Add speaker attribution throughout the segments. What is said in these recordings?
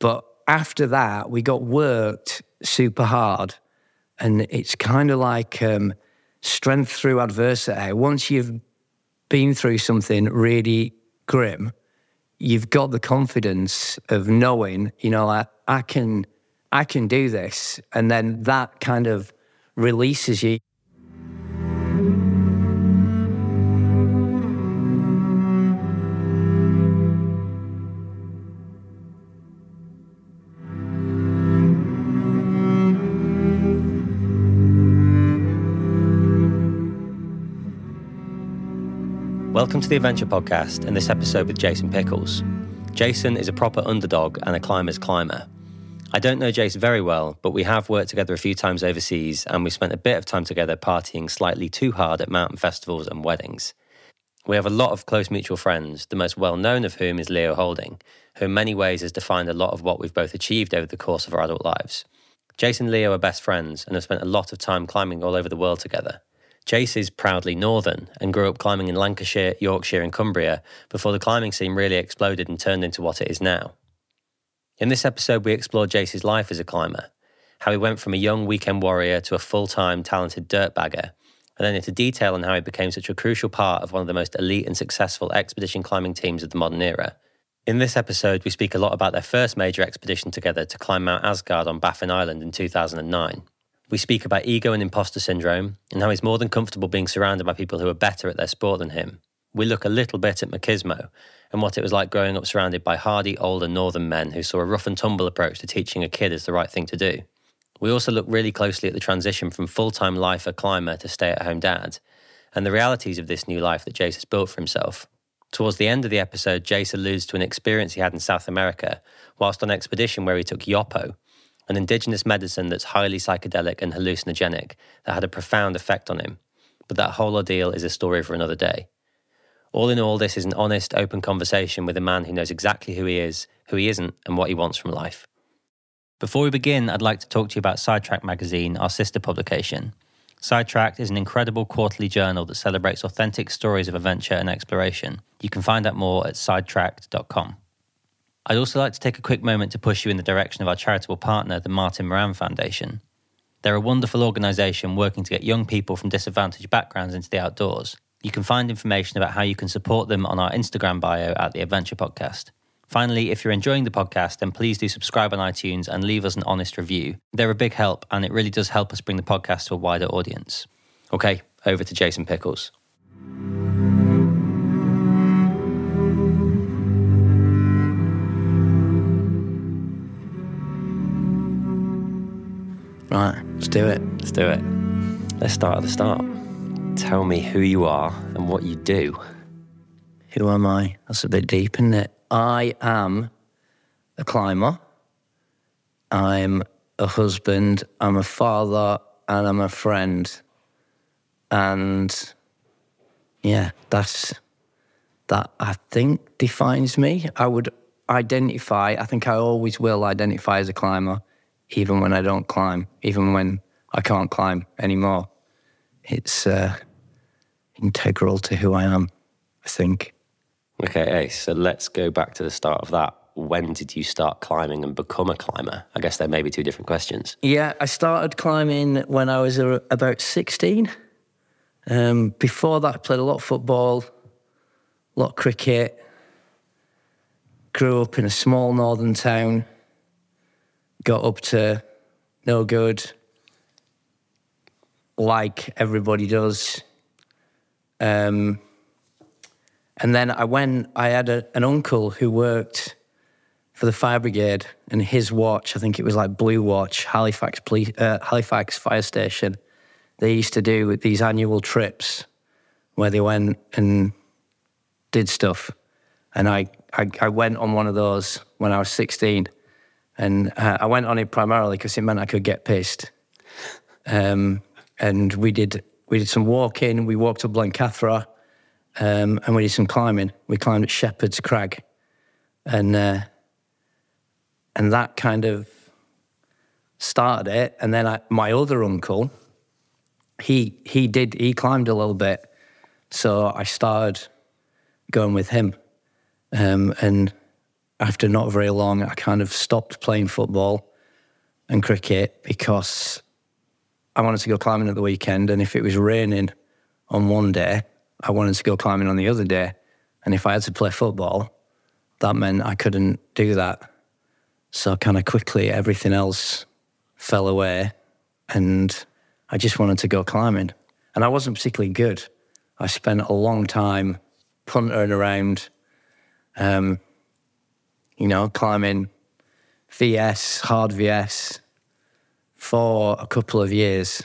Speaker 1: But after that, we got worked super hard. And it's kind of like um, strength through adversity. Once you've been through something really grim, you've got the confidence of knowing, you know, I, I can, I can do this, and then that kind of releases you.
Speaker 2: Welcome to the Adventure Podcast and this episode with Jason Pickles. Jason is a proper underdog and a climber's climber. I don't know Jace very well, but we have worked together a few times overseas and we spent a bit of time together partying slightly too hard at mountain festivals and weddings. We have a lot of close mutual friends, the most well known of whom is Leo Houlding, who in many ways has defined a lot of what we've both achieved over the course of our adult lives. Jason and Leo are best friends and have spent a lot of time climbing all over the world together. Jace is proudly northern and grew up climbing in Lancashire, Yorkshire, and Cumbria before the climbing scene really exploded and turned into what it is now. In this episode, we explore Jace's life as a climber, how he went from a young weekend warrior to a full time talented dirtbagger, and then into detail on how he became such a crucial part of one of the most elite and successful expedition climbing teams of the modern era. In this episode, we speak a lot about their first major expedition together to climb Mount Asgard on Baffin Island in 2009. We speak about ego and imposter syndrome and how he's more than comfortable being surrounded by people who are better at their sport than him. We look a little bit at machismo and what it was like growing up surrounded by hardy older northern men who saw a rough and tumble approach to teaching a kid as the right thing to do. We also look really closely at the transition from full time lifer climber to stay at home dad and the realities of this new life that Jace has built for himself. Towards the end of the episode, Jace alludes to an experience he had in South America whilst on expedition where he took Yopo, an indigenous medicine that's highly psychedelic and hallucinogenic that had a profound effect on him. But that whole ordeal is a story for another day. All in all, this is an honest, open conversation with a man who knows exactly who he is, who he isn't, and what he wants from life. Before we begin, I'd like to talk to you about Sidetrack magazine, our sister publication. Sidetracked is an incredible quarterly journal that celebrates authentic stories of adventure and exploration. You can find out more at sidetracked.com. I'd also like to take a quick moment to push you in the direction of our charitable partner, the Martin Moran Foundation. They're a wonderful organisation working to get young people from disadvantaged backgrounds into the outdoors. You can find information about how you can support them on our Instagram bio at the Adventure Podcast. Finally, if you're enjoying the podcast, then please do subscribe on iTunes and leave us an honest review. They're a big help, and it really does help us bring the podcast to a wider audience. Okay, over to Jason Pickles.
Speaker 1: Right, let's do it.
Speaker 2: Let's do it. Let's start at the start. Tell me who you are and what you do.
Speaker 1: Who am I? That's a bit deep, isn't it? I am a climber. I'm a husband. I'm a father, and I'm a friend. And yeah, that's that. I think defines me. I would identify. I think I always will identify as a climber even when I don't climb, even when I can't climb anymore. It's uh, integral to who I am, I think.
Speaker 2: Okay, Jace, so let's go back to the start of that. When did you start climbing and become a climber? I guess there may be two different questions.
Speaker 1: Yeah, I started climbing when I was about 16. Um, before that, I played a lot of football, a lot of cricket. Grew up in a small northern town got up to no good, like everybody does. Um, and then I went, I had a, an uncle who worked for the fire brigade, and his watch, I think it was like Blue Watch, Halifax, police, uh, Halifax Fire Station, they used to do these annual trips where they went and did stuff. And I, I, I went on one of those when I was 16 and uh, I went on it primarily because it meant I could get pissed. Um, and we did we did some walking. We walked up Blencathra, um, and we did some climbing. We climbed at Shepherd's Crag, and uh, and that kind of started it. And then I, my other uncle, he he did he climbed a little bit, so I started going with him, um, and after not very long, I kind of stopped playing football and cricket because I wanted to go climbing at the weekend. And if it was raining on one day, I wanted to go climbing on the other day. And if I had to play football, that meant I couldn't do that. So kind of quickly, everything else fell away. And I just wanted to go climbing. And I wasn't particularly good. I spent a long time puntering around, um, you know, climbing VS, hard VS for a couple of years.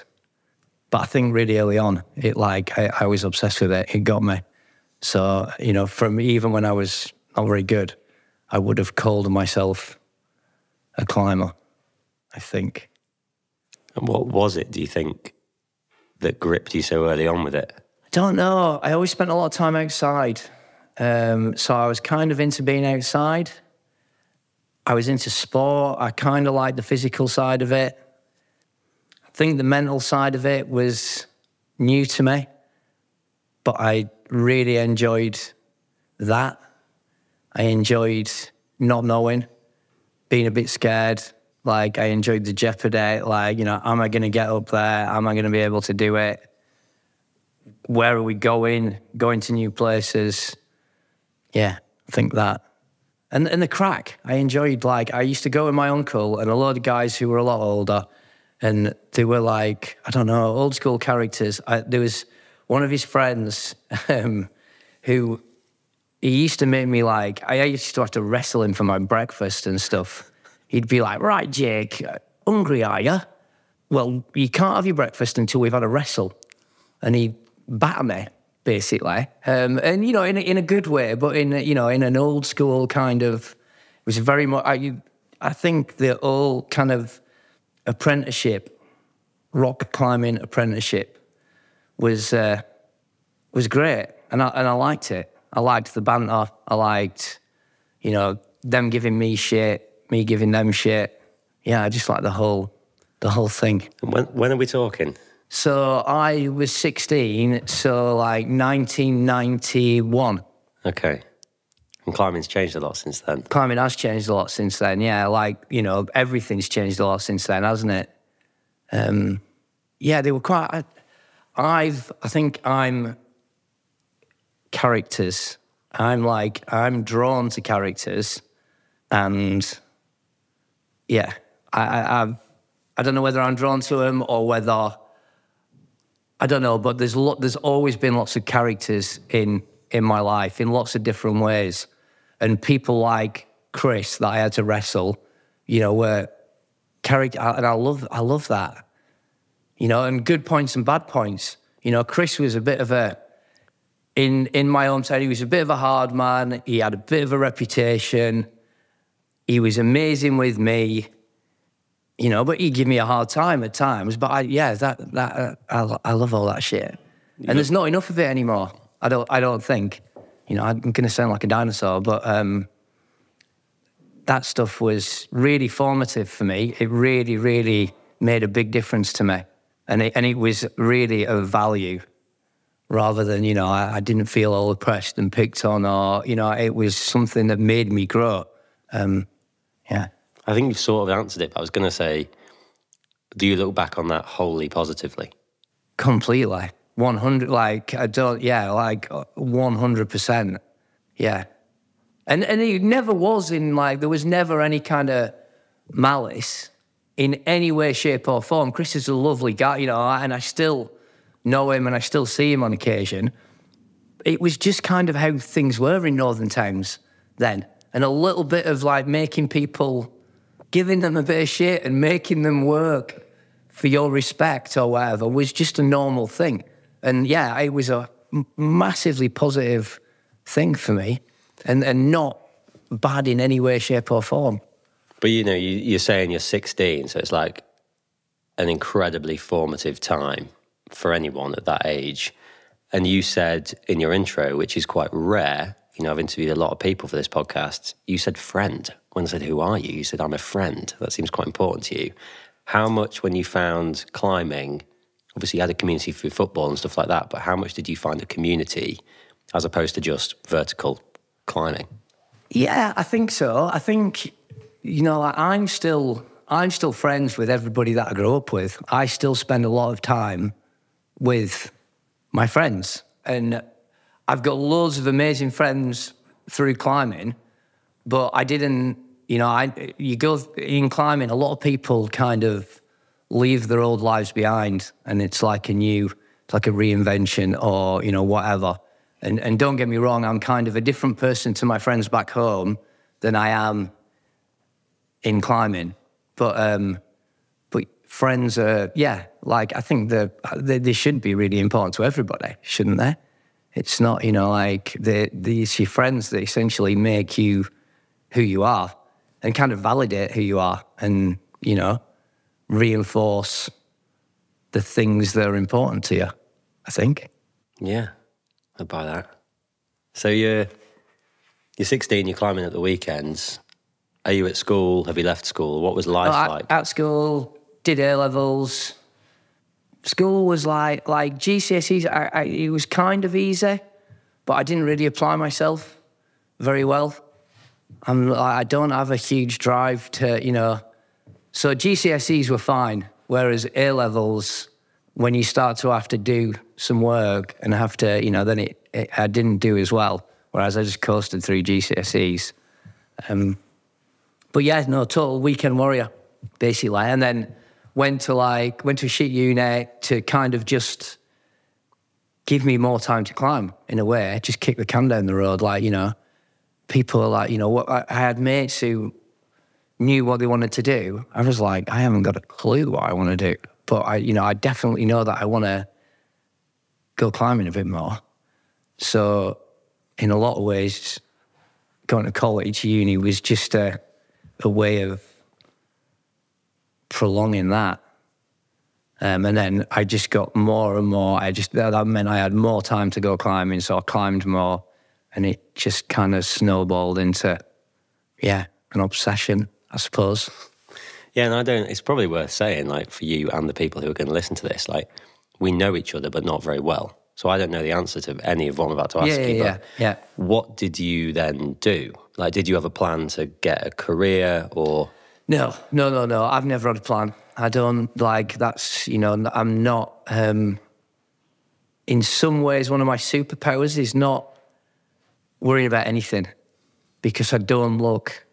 Speaker 1: But I think really early on, it like I, I was obsessed with it. It got me. So, you know, from even when I was not very good, I would have called myself a climber, I think.
Speaker 2: And what was it, do you think, that gripped you so early on with it?
Speaker 1: I don't know. I always spent a lot of time outside. Um, so I was kind of into being outside. I was into sport. I kind of liked the physical side of it. I think the mental side of it was new to me, but I really enjoyed that. I enjoyed not knowing, being a bit scared. Like I enjoyed the jeopardy. Like you know, am I going to get up there? Am I going to be able to do it? Where are we going? Going to new places. Yeah, I think that. And and the crack, I enjoyed. Like I used to go with my uncle and a lot of guys who were a lot older, and they were like I don't know, old school characters. I, there was one of his friends um, who he used to make me like I used to have to wrestle him for my breakfast and stuff. He'd be like, "Right, Jake, hungry are you? Well, you can't have your breakfast until we've had a wrestle." And he'd batter me basically, um, and you know, in a, in a good way, but in a, you know, in an old school kind of. It was very much. I, I think the old kind of apprenticeship, rock climbing apprenticeship, was uh, was great, and I and I liked it. I liked the banter. I liked, you know, them giving me shit, me giving them shit. Yeah, I just like the whole the whole thing.
Speaker 2: When, when are we talking?
Speaker 1: So I was 16, so like 1991.
Speaker 2: Okay. And climbing's changed a lot since then.
Speaker 1: Climbing has changed a lot since then. Yeah, like you know, everything's changed a lot since then, hasn't it? Um, yeah, they were quite. I, I've. I think I'm characters. I'm like I'm drawn to characters, and yeah, I, I I've, I don't know whether I'm drawn to them or whether I don't know, but there's lot, there's always been lots of characters in in my life in lots of different ways, and people like Chris that I had to wrestle, you know, were character, and I love I love that, you know, and good points and bad points. You know, Chris was a bit of a in in my hometown. He was a bit of a hard man. He had a bit of a reputation. He was amazing with me you know, but he'd give me a hard time at times. But I, yeah, that that uh, I, I love all that shit, and there's not enough of it anymore. I don't I don't think, you know, I'm gonna sound like a dinosaur, but um, that stuff was really formative for me. It really, really made a big difference to me, and it and it was really of value, rather than you know I, I didn't feel all oppressed and picked on, or you know it was something that made me grow. Um, yeah.
Speaker 2: I think you've sort of answered it, but I was going to say, do you look back on that wholly positively?
Speaker 1: Completely. 100, like, I don't, yeah, like 100%. Yeah. And, and it never was in, like, there was never any kind of malice in any way, shape, or form. Chris is a lovely guy, you know, and I still know him and I still see him on occasion. It was just kind of how things were in Northern Towns then. And a little bit of like making people giving them a bit of shit and making them work for your respect or whatever was just a normal thing. And yeah, it was a massively positive thing for me and, and not bad in any way, shape, or form.
Speaker 2: But you know, you, you're saying you're 16, so it's like an incredibly formative time for anyone at that age. And you said in your intro, which is quite rare, you know, I've interviewed a lot of people for this podcast. You said friend. When I said, Who are you? You said, I'm a friend. That seems quite important to you. How much, when you found climbing, obviously you had a community through football and stuff like that, but how much did you find a community as opposed to just vertical climbing?
Speaker 1: Yeah, I think so. I think you know, like, I'm still I'm still friends with everybody that I grew up with. I still spend a lot of time with my friends, and I've got loads of amazing friends through climbing. But I didn't, you know, I you go in climbing. A lot of people kind of leave their old lives behind, and it's like a new, it's like a reinvention or you know whatever. And and don't get me wrong, I'm kind of a different person to my friends back home than I am in climbing. But um, but friends are yeah, like I think the they, they should be really important to everybody, shouldn't they? It's not you know like the these your friends that essentially make you who you are and kind of validate who you are and you know reinforce the things that are important to you. I think.
Speaker 2: Yeah, I buy that. So you're you're 16. You're climbing at the weekends. Are you at school? Have you left school? What was life like?
Speaker 1: At, at school, did A levels. School was like like GCSEs. I, I, it was kind of easy, but I didn't really apply myself very well. I'm I don't have a huge drive to you know. So GCSEs were fine, whereas A levels, when you start to have to do some work and have to you know, then it, it I didn't do as well. Whereas I just coasted through GCSEs. Um, but yeah, no, total weekend warrior, basically. And then went to like went to a shit unit to kind of just give me more time to climb in a way. Just kick the can down the road, like you know. People are like, you know, what I had mates who knew what they wanted to do. I was like, I haven't got a clue what I want to do, but I, you know, I definitely know that I want to go climbing a bit more. So, in a lot of ways, going to college, uni was just a a way of prolonging that. Um, and then I just got more and more. I just that meant I had more time to go climbing, so I climbed more, and it just kind of snowballed into, yeah, an obsession, I suppose.
Speaker 2: Yeah, and I don't. It's probably worth saying, like for you and the people who are going to listen to this, like we know each other, but not very well. So I don't know the answer to any of what I'm about to ask
Speaker 1: Yeah, yeah,
Speaker 2: you.
Speaker 1: yeah,
Speaker 2: but
Speaker 1: yeah.
Speaker 2: What did you then do? Like, did you have a plan to get a career, or
Speaker 1: No, no, no, no. I've never had a plan. I don't like that's, you know, I'm not, um, in some ways, one of my superpowers is not worrying about anything because I don't look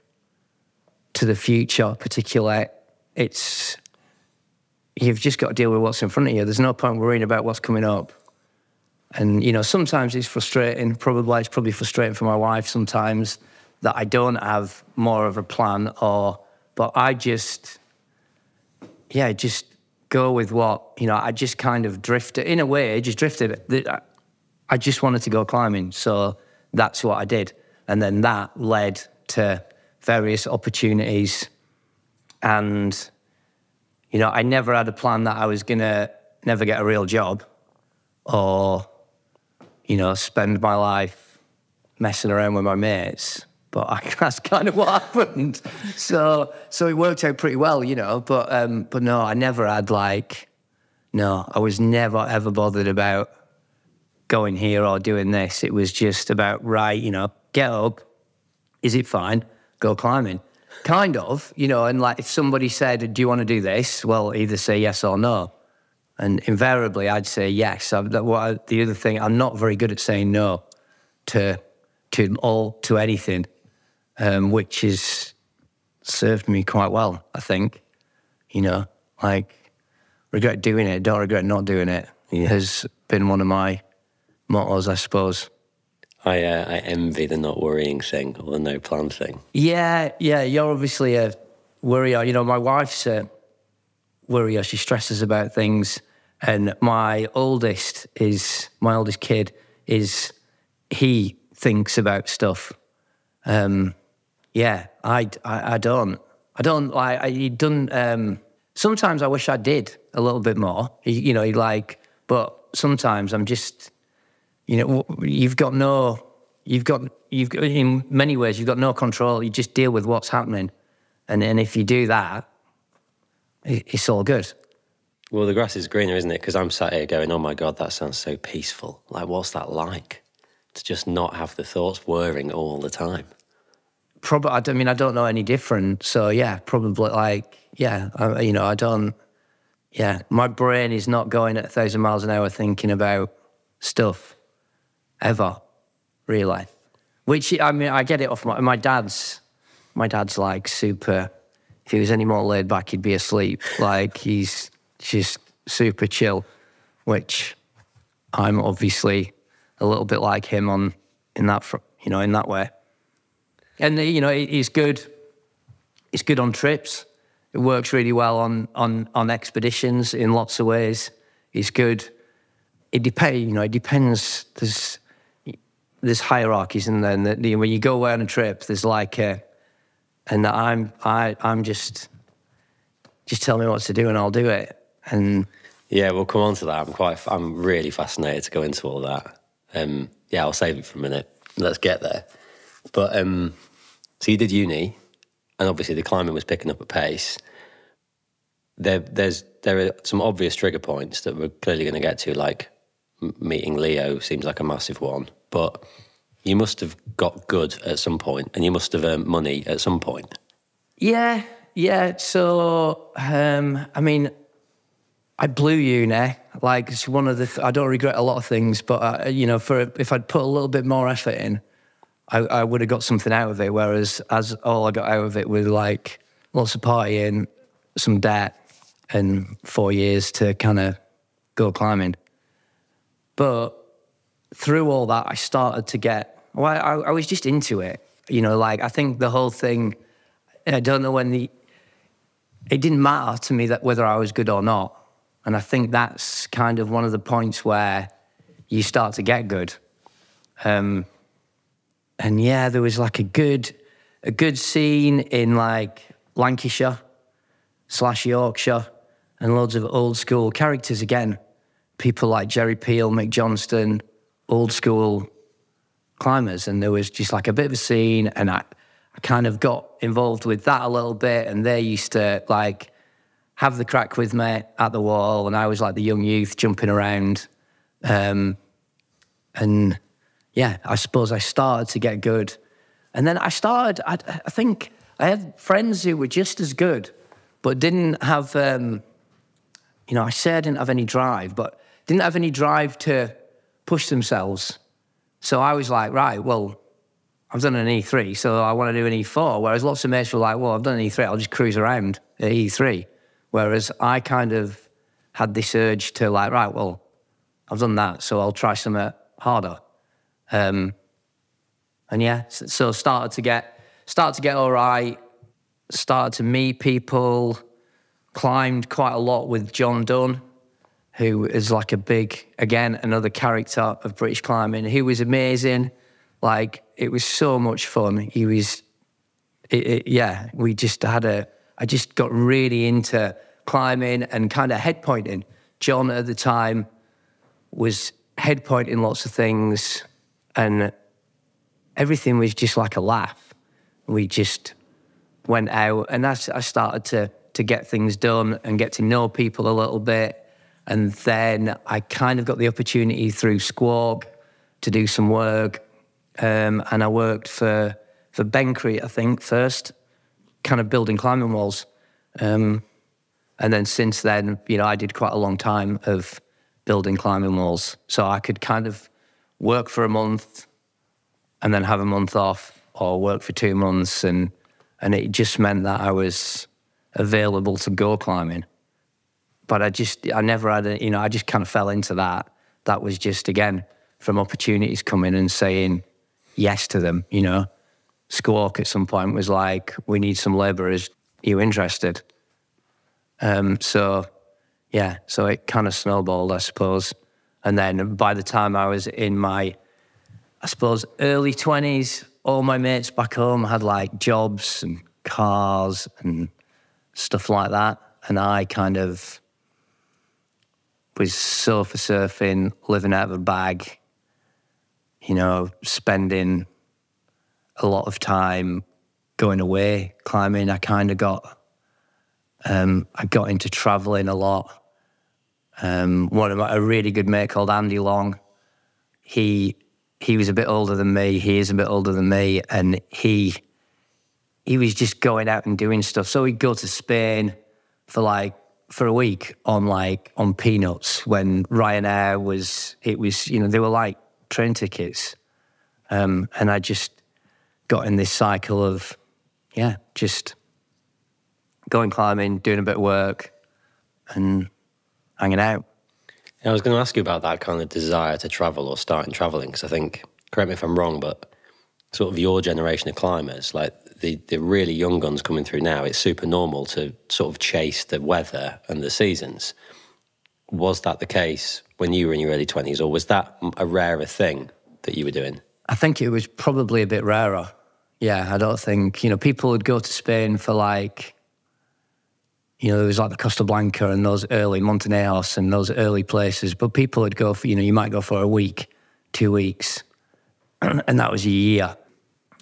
Speaker 1: to the future particularly. It's, you've just got to deal with what's in front of you. There's no point worrying about what's coming up. And, you know, sometimes it's frustrating. Probably, it's probably frustrating for my wife sometimes that I don't have more of a plan or, but I just, yeah, just go with what, you know, I just kind of drifted, in a way, I just drifted. I just wanted to go climbing. So that's what I did. And then that led to various opportunities. And, you know, I never had a plan that I was going to never get a real job or, you know, spend my life messing around with my mates. But I, that's kind of what happened. So, so it worked out pretty well, you know. But, um, but no, I never had like, no, I was never ever bothered about going here or doing this. It was just about right, you know, get up. Is it fine? Go climbing. Kind of, you know. And like, if somebody said, "Do you want to do this?" Well, either say yes or no. And invariably, I'd say yes. I, that, what I, the other thing, I'm not very good at saying no to to all to anything, um, which has served me quite well. I think, you know, like regret doing it, don't regret not doing it
Speaker 2: Yeah.
Speaker 1: has been one of my mottos, I suppose.
Speaker 2: I uh, I envy the not worrying thing or the no plan thing.
Speaker 1: Yeah, yeah, you're obviously a worrier. You know, my wife's a worrier. She stresses about things. And my oldest is, my oldest kid is, he thinks about stuff. Um, yeah, I, I, I don't. I don't like, I, he doesn't, um, sometimes I wish I did a little bit more. He, you know, he like, but sometimes I'm just, you know, you've got no, you've got, you've got, in many ways, you've got no control. You just deal with what's happening. And, and if you do that, it's all good.
Speaker 2: Well, the grass is greener, isn't it? Because I'm sat here going, "Oh my god, that sounds so peaceful." Like, what's that like? To just not have the thoughts whirring all the time.
Speaker 1: probably. I, I mean, I don't know any different. So yeah, probably like yeah. I, you know, I don't. Yeah, my brain is not going at a thousand miles an hour thinking about stuff ever, really. Which I mean, I get it off my my dad's. My dad's like super. If he was any more laid back, he'd be asleep. Like he's just super chill, which I'm obviously a little bit like him on in that you know in that way. And you know he- he's good. He's good on trips. It works really well on on on expeditions in lots of ways. He's good. It depends. You know, it depends. There's there's hierarchies. And that, you know, when you go away on a trip, there's like a, and I'm I I'm just just tell me what to do and I'll do it. And
Speaker 2: Yeah, we'll come on to that. I'm quite, I'm really fascinated to go into all that. Um, yeah, I'll save it for a minute. Let's get there. But um, so you did uni, and obviously the climbing was picking up a pace. There, there's there are some obvious trigger points that we're clearly going to get to, like meeting Leo seems like a massive one. But you must have got good at some point, and you must have earned money at some point.
Speaker 1: Yeah, yeah. So, um, I mean, I blew uni. Like it's one of the. Th- I don't regret a lot of things, but uh, you know, for if I'd put a little bit more effort in, I, I would have got something out of it. Whereas, as all I got out of it was like lots of partying, some debt, and four years to kind of go climbing. But through all that, I started to get. Well, I, I was just into it. You know, like I think the whole thing. I don't know when the. It didn't matter to me that whether I was good or not, and I think that's kind of one of the points where you start to get good. Um, and yeah, there was like a good, a good scene in like Lancashire slash Yorkshire, and loads of old school characters again. People like Jerry Peel, Mick Johnston, old school climbers, and there was just like a bit of a scene, and I, I kind of got involved with that a little bit, and they used to like have the crack with me at the wall, and I was like the young youth jumping around, um, and yeah, I suppose I started to get good, and then I started. I, I think I had friends who were just as good, but didn't have. Um, you know, I say I didn't have any drive, but didn't have any drive to push themselves. So I was like, right, well, I've done an E3, so I want to do an E4. Whereas lots of mates were like, well, I've done an E3, I'll just cruise around at E3. Whereas I kind of had this urge to like, right, well, I've done that, so I'll try something harder. Um, and yeah, so started to get started to get all right. Started to meet people. Climbed quite a lot with John Dunne, who is like a big, again, another character of British climbing. He was amazing. Like it was so much fun. He was, it, it, yeah. We just had a. I just got really into climbing and kind of head pointing. John at the time was head pointing lots of things, and everything was just like a laugh. We just went out, and I, I started to to get things done and get to know people a little bit. And then I kind of got the opportunity through Squawk to do some work, um, and I worked for for Bendcrete, I think, first, kind of building climbing walls. Um, and then since then, you know, I did quite a long time of building climbing walls. So I could kind of work for a month and then have a month off or work for two months. And, and it just meant that I was available to go climbing. But I just, I never had a, you know, I just kind of fell into that. That was just, again, from opportunities coming and saying yes to them, you know. Squawk at some point was like, we need some labourers. You interested? Um, so, yeah, so it kind of snowballed, I suppose. And then by the time I was in my, I suppose, early 20s, all my mates back home had like jobs and cars and stuff like that. And I kind of was sofa surfing, living out of a bag, you know, spending a lot of time going away, climbing. I kind of got um, I got into traveling a lot. Um, one of my, a really good mate called Andy Long. He he was a bit older than me. He is a bit older than me, and he he was just going out and doing stuff. So he'd go to Spain for like for a week on like on peanuts when Ryanair was it was you know they were like train tickets, um, and I just got in this cycle of yeah just going climbing, doing a bit of work, and hanging out.
Speaker 2: I was going to ask you about that kind of desire to travel or starting traveling because I think correct me if I'm wrong, but sort of your generation of climbers, like the, the really young guns coming through now, it's super normal to sort of chase the weather and the seasons. Was that the case when you were in your early 20s, or was that a rarer thing that you were doing?
Speaker 1: I think it was probably a bit rarer. Yeah, I don't think, you know, people would go to Spain for like, you know, there was like the Costa Blanca and those early Montanejos and those early places, but people would go for, you know, you might go for a week, two weeks, and that was a year.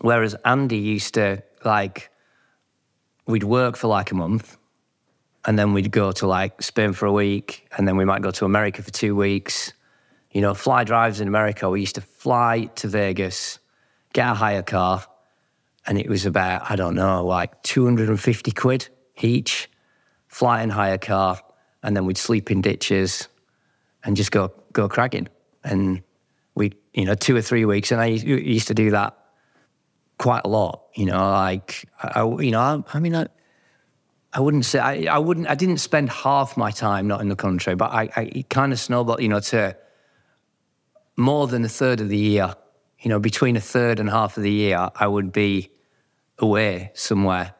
Speaker 1: Whereas Andy used to like, we'd work for like a month, and then we'd go to like Spain for a week, and then we might go to America for two weeks. You know, fly drives in America. We used to fly to Vegas, get a hire car, and it was about I don't know, like two hundred and fifty quid each. Fly in hire car, and then we'd sleep in ditches, and just go go cragging. And we, you know, two or three weeks, and I used to do that quite a lot. You know, like I, you know, I, I mean, I, I wouldn't say I, I wouldn't. I didn't spend half my time not in the country, but I, I kind of snowballed. You know, to more than a third of the year. You know, between a third and half of the year, I would be away somewhere,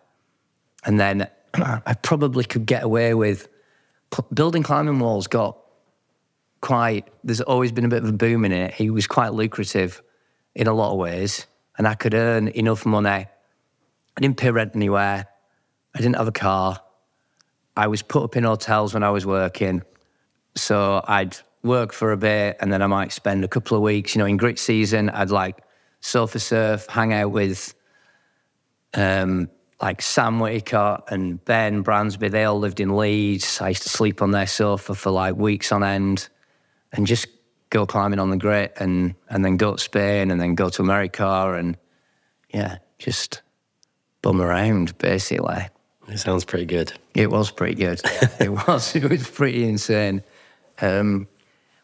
Speaker 1: and then I probably could get away with building climbing walls. Got quite. There's always been a bit of a boom in it. He was quite lucrative in a lot of ways and I could earn enough money. I didn't pay rent anywhere. I didn't have a car. I was put up in hotels when I was working. So I'd work for a bit and then I might spend a couple of weeks, you know, in grit season, I'd like sofa surf, hang out with um, like Sam Whitaker and Ben Bransby. They all lived in Leeds. I used to sleep on their sofa for like weeks on end and just go climbing on the grit and and then go to Spain and then go to America and yeah, just bum around basically.
Speaker 2: It sounds pretty good.
Speaker 1: It was pretty good. it was. It was pretty insane. Um,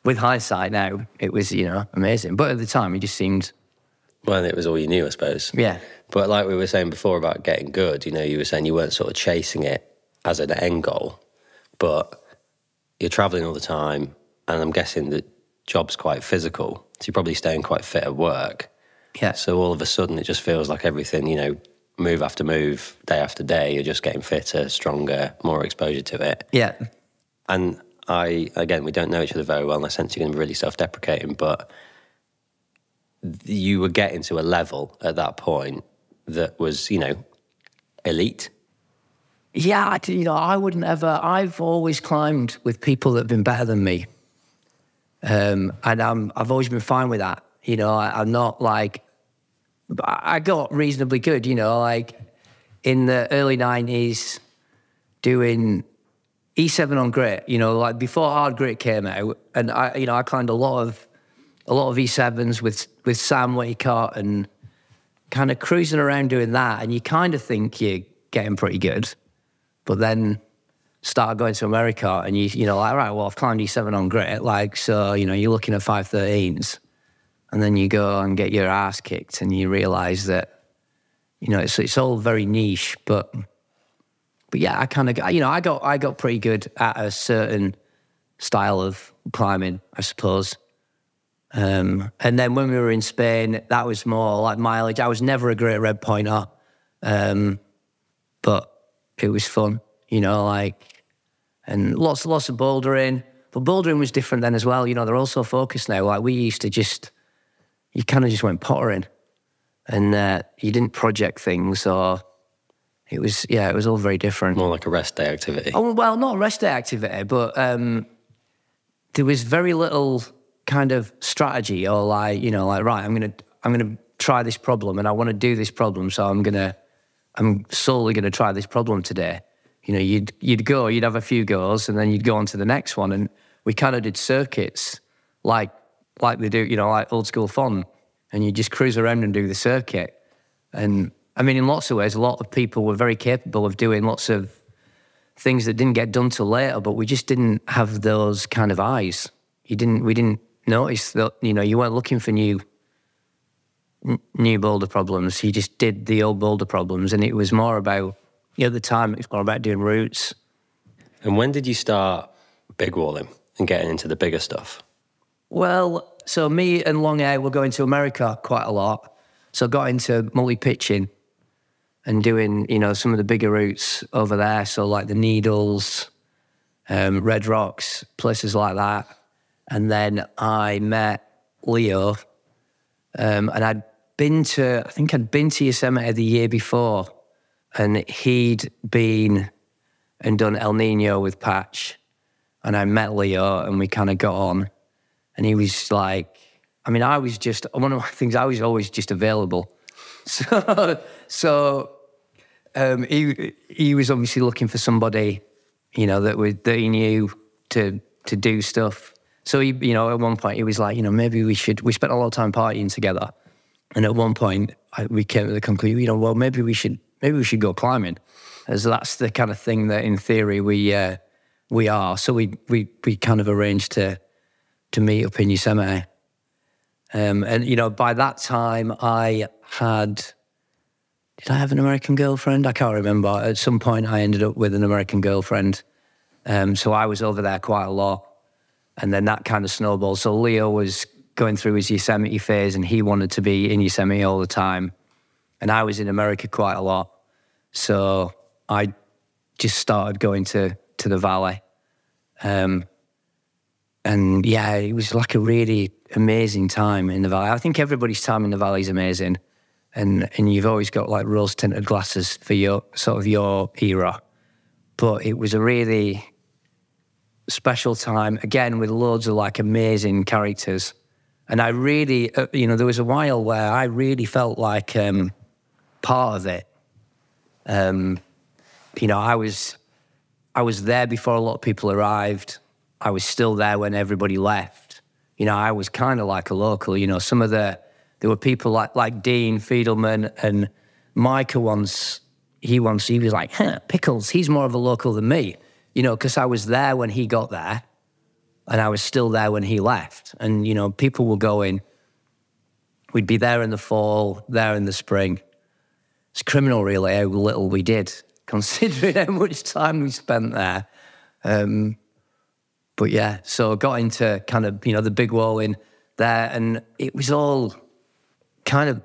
Speaker 1: with hindsight now, it was you know amazing. But at the time, it just seemed.
Speaker 2: Well, it was all you knew, I suppose.
Speaker 1: Yeah.
Speaker 2: But like we were saying before about getting good, you know, you were saying you weren't sort of chasing it as an end goal, but you're traveling all the time, and I'm guessing that job's quite physical, so you're probably staying quite fit at work.
Speaker 1: Yeah.
Speaker 2: So all of a sudden, it just feels like everything, you know, move after move, day after day, you're just getting fitter, stronger, more exposure to it.
Speaker 1: Yeah.
Speaker 2: And I, again, we don't know each other very well, and I sense you're going to be really self deprecating, but you were getting to a level at that point that was, you know, elite.
Speaker 1: Yeah, you know, I wouldn't ever, I've always climbed with people that have been better than me. Um, and I'm, I've always been fine with that. You know, I, am not like, I got reasonably good, you know, like in the early 90s doing E7 on grit, you know, like before hard grit came out. And I, you know, I climbed a lot of, a lot of E7s with, with Sam Whitaker and kind of cruising around doing that. And you kind of think you're getting pretty good. But then start going to America and you, you know, like, right, well, I've climbed E7 on grit. Like, so, you know, you're looking at 513s and then you go and get your ass kicked and you realize that, you know, it's, it's all very niche, but, but yeah, I kind of, you know, I got, I got pretty good at a certain style of climbing, I suppose. Um, and then when we were in Spain, that was more like mileage. I was never a great red pointer, um, but it was fun, you know, like and lots lots of bouldering. But bouldering was different then as well. You know, they're all so focused now. Like we used to just, you kind of just went pottering, and uh, you didn't project things or. It was yeah, it was all very different.
Speaker 2: More like a rest day activity.
Speaker 1: Oh well, not a rest day activity, but um, there was very little kind of strategy or like you know like right, I'm gonna I'm gonna try this problem and I want to do this problem, so I'm gonna I'm solely gonna try this problem today you know, you'd you'd go, you'd have a few goes, and then you'd go on to the next one. And we kind of did circuits like like they do, you know, like old school fun. And you just cruise around and do the circuit. And I mean, in lots of ways, a lot of people were very capable of doing lots of things that didn't get done till later, but we just didn't have those kind of eyes. You didn't, we didn't notice that, you know, you weren't looking for new, new boulder problems. You just did the old boulder problems. And it was more about, at the time, it was more about doing routes.
Speaker 2: And when did you start big walling and getting into the bigger stuff?
Speaker 1: Well, so me and Long Air were going to America quite a lot. So got into multi pitching and doing, you know, some of the bigger routes over there. So like the Needles, um, Red Rocks, places like that. And then I met Leo, um, and I'd been to, I think I'd been to Yosemite the year before, and he'd been and done El Nino with Patch. And I met Leo, and we kind of got on. And he was like, I mean, I was just, one of my things, I was always just available. So, so um, he he was obviously looking for somebody, you know, that that he knew to to do stuff. So he, you know, at one point he was like, you know, maybe we should. We spent a lot of time partying together, and at one point I, we came to the conclusion, you know, well, maybe we should maybe we should go climbing, as that's the kind of thing that in theory we uh, we are. So we we we kind of arranged to to meet up in Yosemite. Um, and you know, by that time I had did I have an American girlfriend? I can't remember. At some point, I ended up with an American girlfriend. Um, so I was over there quite a lot. And then that kind of snowballed. So Leo was going through his Yosemite phase and he wanted to be in Yosemite all the time. And I was in America quite a lot. So I just started going to, to the valley. Um, and yeah, it was like a really amazing time in the valley. I think everybody's time in the valley is amazing and and you've always got like rose tinted glasses for your sort of your era. But it was a really special time again with loads of like amazing characters, and I really, uh, you know, there was a while where I really felt like um, part of it. Um, you know, I was I was there before a lot of people arrived. I was still there when everybody left. You know, I was kind of like a local. You know, some of the there were people like like Dean Fidelman and Micah once. He once he was like, huh, Pickles. He's more of a local than me, you know, because I was there when he got there, and I was still there when he left. And you know, people were going. We'd be there in the fall, there in the spring. It's criminal, really, how little we did, considering how much time we spent there. Um, but yeah, so got into kind of you know the big wall in there, and it was all kind of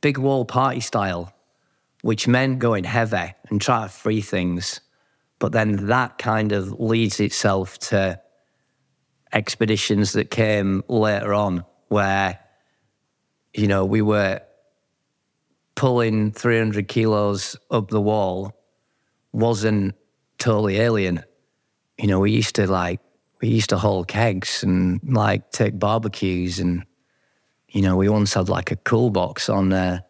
Speaker 1: big wall party style, which meant going heavy and try to free things. But then that kind of leads itself to expeditions that came later on where, you know, we were pulling 300 kilos up the wall wasn't totally alien. You know, we used to like, we used to haul kegs and like take barbecues and you know, we once had like a cool box on uh,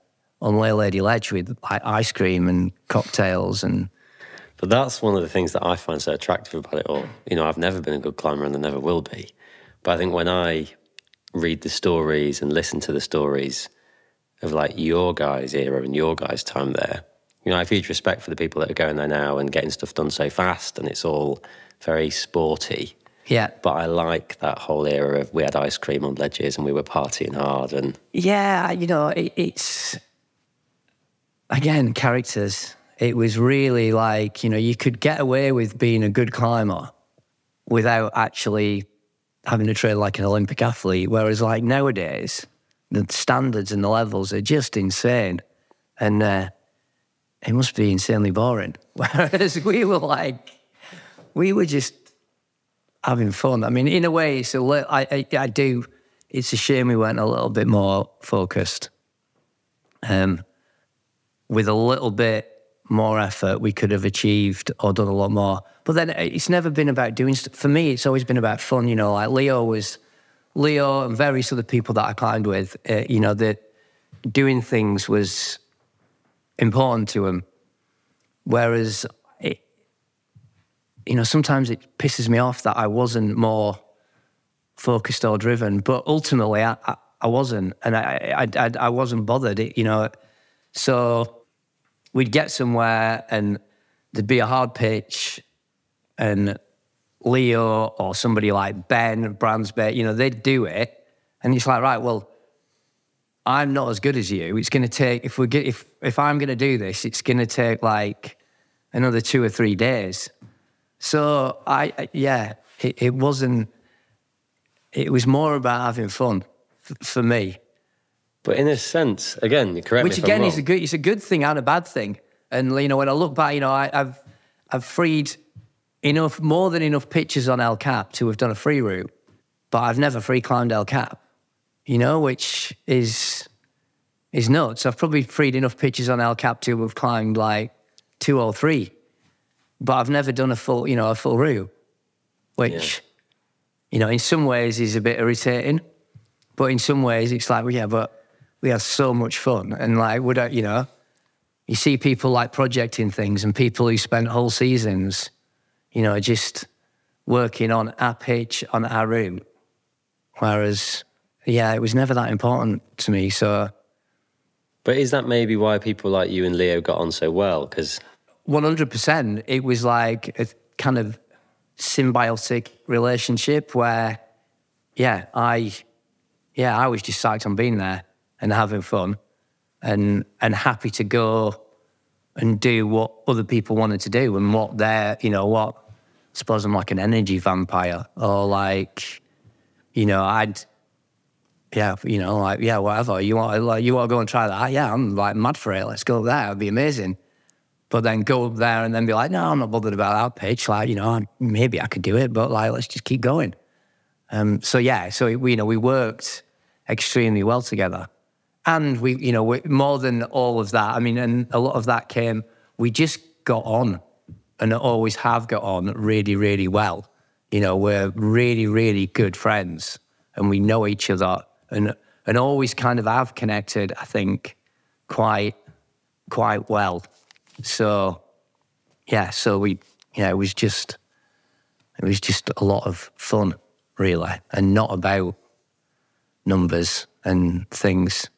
Speaker 1: on Lay Lady Ledge with like ice cream and cocktails and.
Speaker 2: But that's one of the things that I find so attractive about it all. You know, I've never been a good climber and I never will be. But I think when I read the stories and listen to the stories of like your guys' era and your guys' time there, you know, I have huge respect for the people that are going there now and getting stuff done so fast and it's all very sporty.
Speaker 1: Yeah.
Speaker 2: But I like that whole era of we had ice cream on ledges and we were partying hard and
Speaker 1: Yeah, you know, it, it's again characters. It was really like, you know, you could get away with being a good climber without actually having to train like an Olympic athlete. Whereas like nowadays, the standards and the levels are just insane. And uh, it must be insanely boring. Whereas we were like, we were just having fun. I mean, in a way, it's a I, I, I do. It's a shame we weren't a little bit more focused. Um, with a little bit more effort, we could have achieved or done a lot more. But then it's never been about doing stuff. For me, it's always been about fun. You know, like Leo was, Leo and various other people that I climbed with. Uh, you know, that doing things was important to him. Whereas you know, sometimes it pisses me off that I wasn't more focused or driven. But ultimately, I, I, I wasn't, and I, I, I, wasn't bothered. It, you know, So we'd get somewhere and there'd be a hard pitch and Leo or somebody like Ben Bransby, you know, they'd do it. And it's like, right, well, I'm not as good as you. It's going to take if we get if if I'm going to do this, it's going to take like another two or three days. So I yeah, it, it wasn't. It was more about having fun f- for me.
Speaker 2: But in a sense, again, you're correct
Speaker 1: Which again is a good it's a good thing and a bad thing. And you know, when I look back, you know, I, I've I've freed enough more than enough pitches on El Cap to have done a free route, but I've never free climbed El Cap. You know, which is is nuts. I've probably freed enough pitches on El Cap to have climbed like two or three, but I've never done a full, you know, a full route, which, you know, in some ways is a bit irritating, but in some ways it's like, well, yeah, but we have so much fun, and like, would I, you know, you see people like projecting things and people who spent whole seasons, you know, just working on our pitch on our room. whereas, yeah, it was never that important to me. So.
Speaker 2: But is that maybe why people like you and Leo got on so well? Because
Speaker 1: One hundred percent. It was like a kind of symbiotic relationship where, yeah, I, yeah, I was just psyched on being there and having fun, and and happy to go and do what other people wanted to do and what they're, you know, what. Suppose I'm like an energy vampire, or like, you know, I'd. Yeah, you know, like yeah, whatever you want, like you want to go and try that. Yeah, I'm like mad for it. Let's go up there. It'd be amazing but then go up there and then be like, no, I'm not bothered about that pitch. Like, you know, maybe I could do it, but like, let's just keep going. Um, so yeah, so we, you know, we worked extremely well together, and we, you know, we, more than all of that. I mean, and a lot of that came. We just got on, and always have got on really, really well. You know, we're really, really good friends, and we know each other, and and always kind of have connected. I think quite, quite well. So, yeah, so we, yeah, it was just, it was just a lot of fun, really, and not about numbers and things.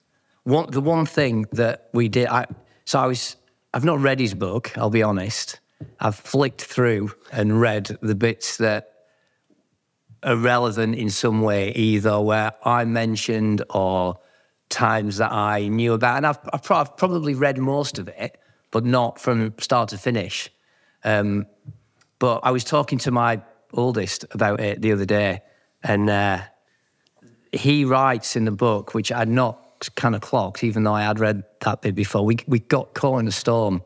Speaker 1: One, the one thing that we did, I, so I was, I've not read his book, I'll be honest. I've flicked through and read the bits that are relevant in some way, either where I mentioned or times that I knew about. And I've, I've, pro- I've probably read most of it, but not from start to finish. Um, but I was talking to my oldest about it the other day, and uh, he writes in the book, which I'd not kind of clocked, even though I had read that bit before. We we got caught in a storm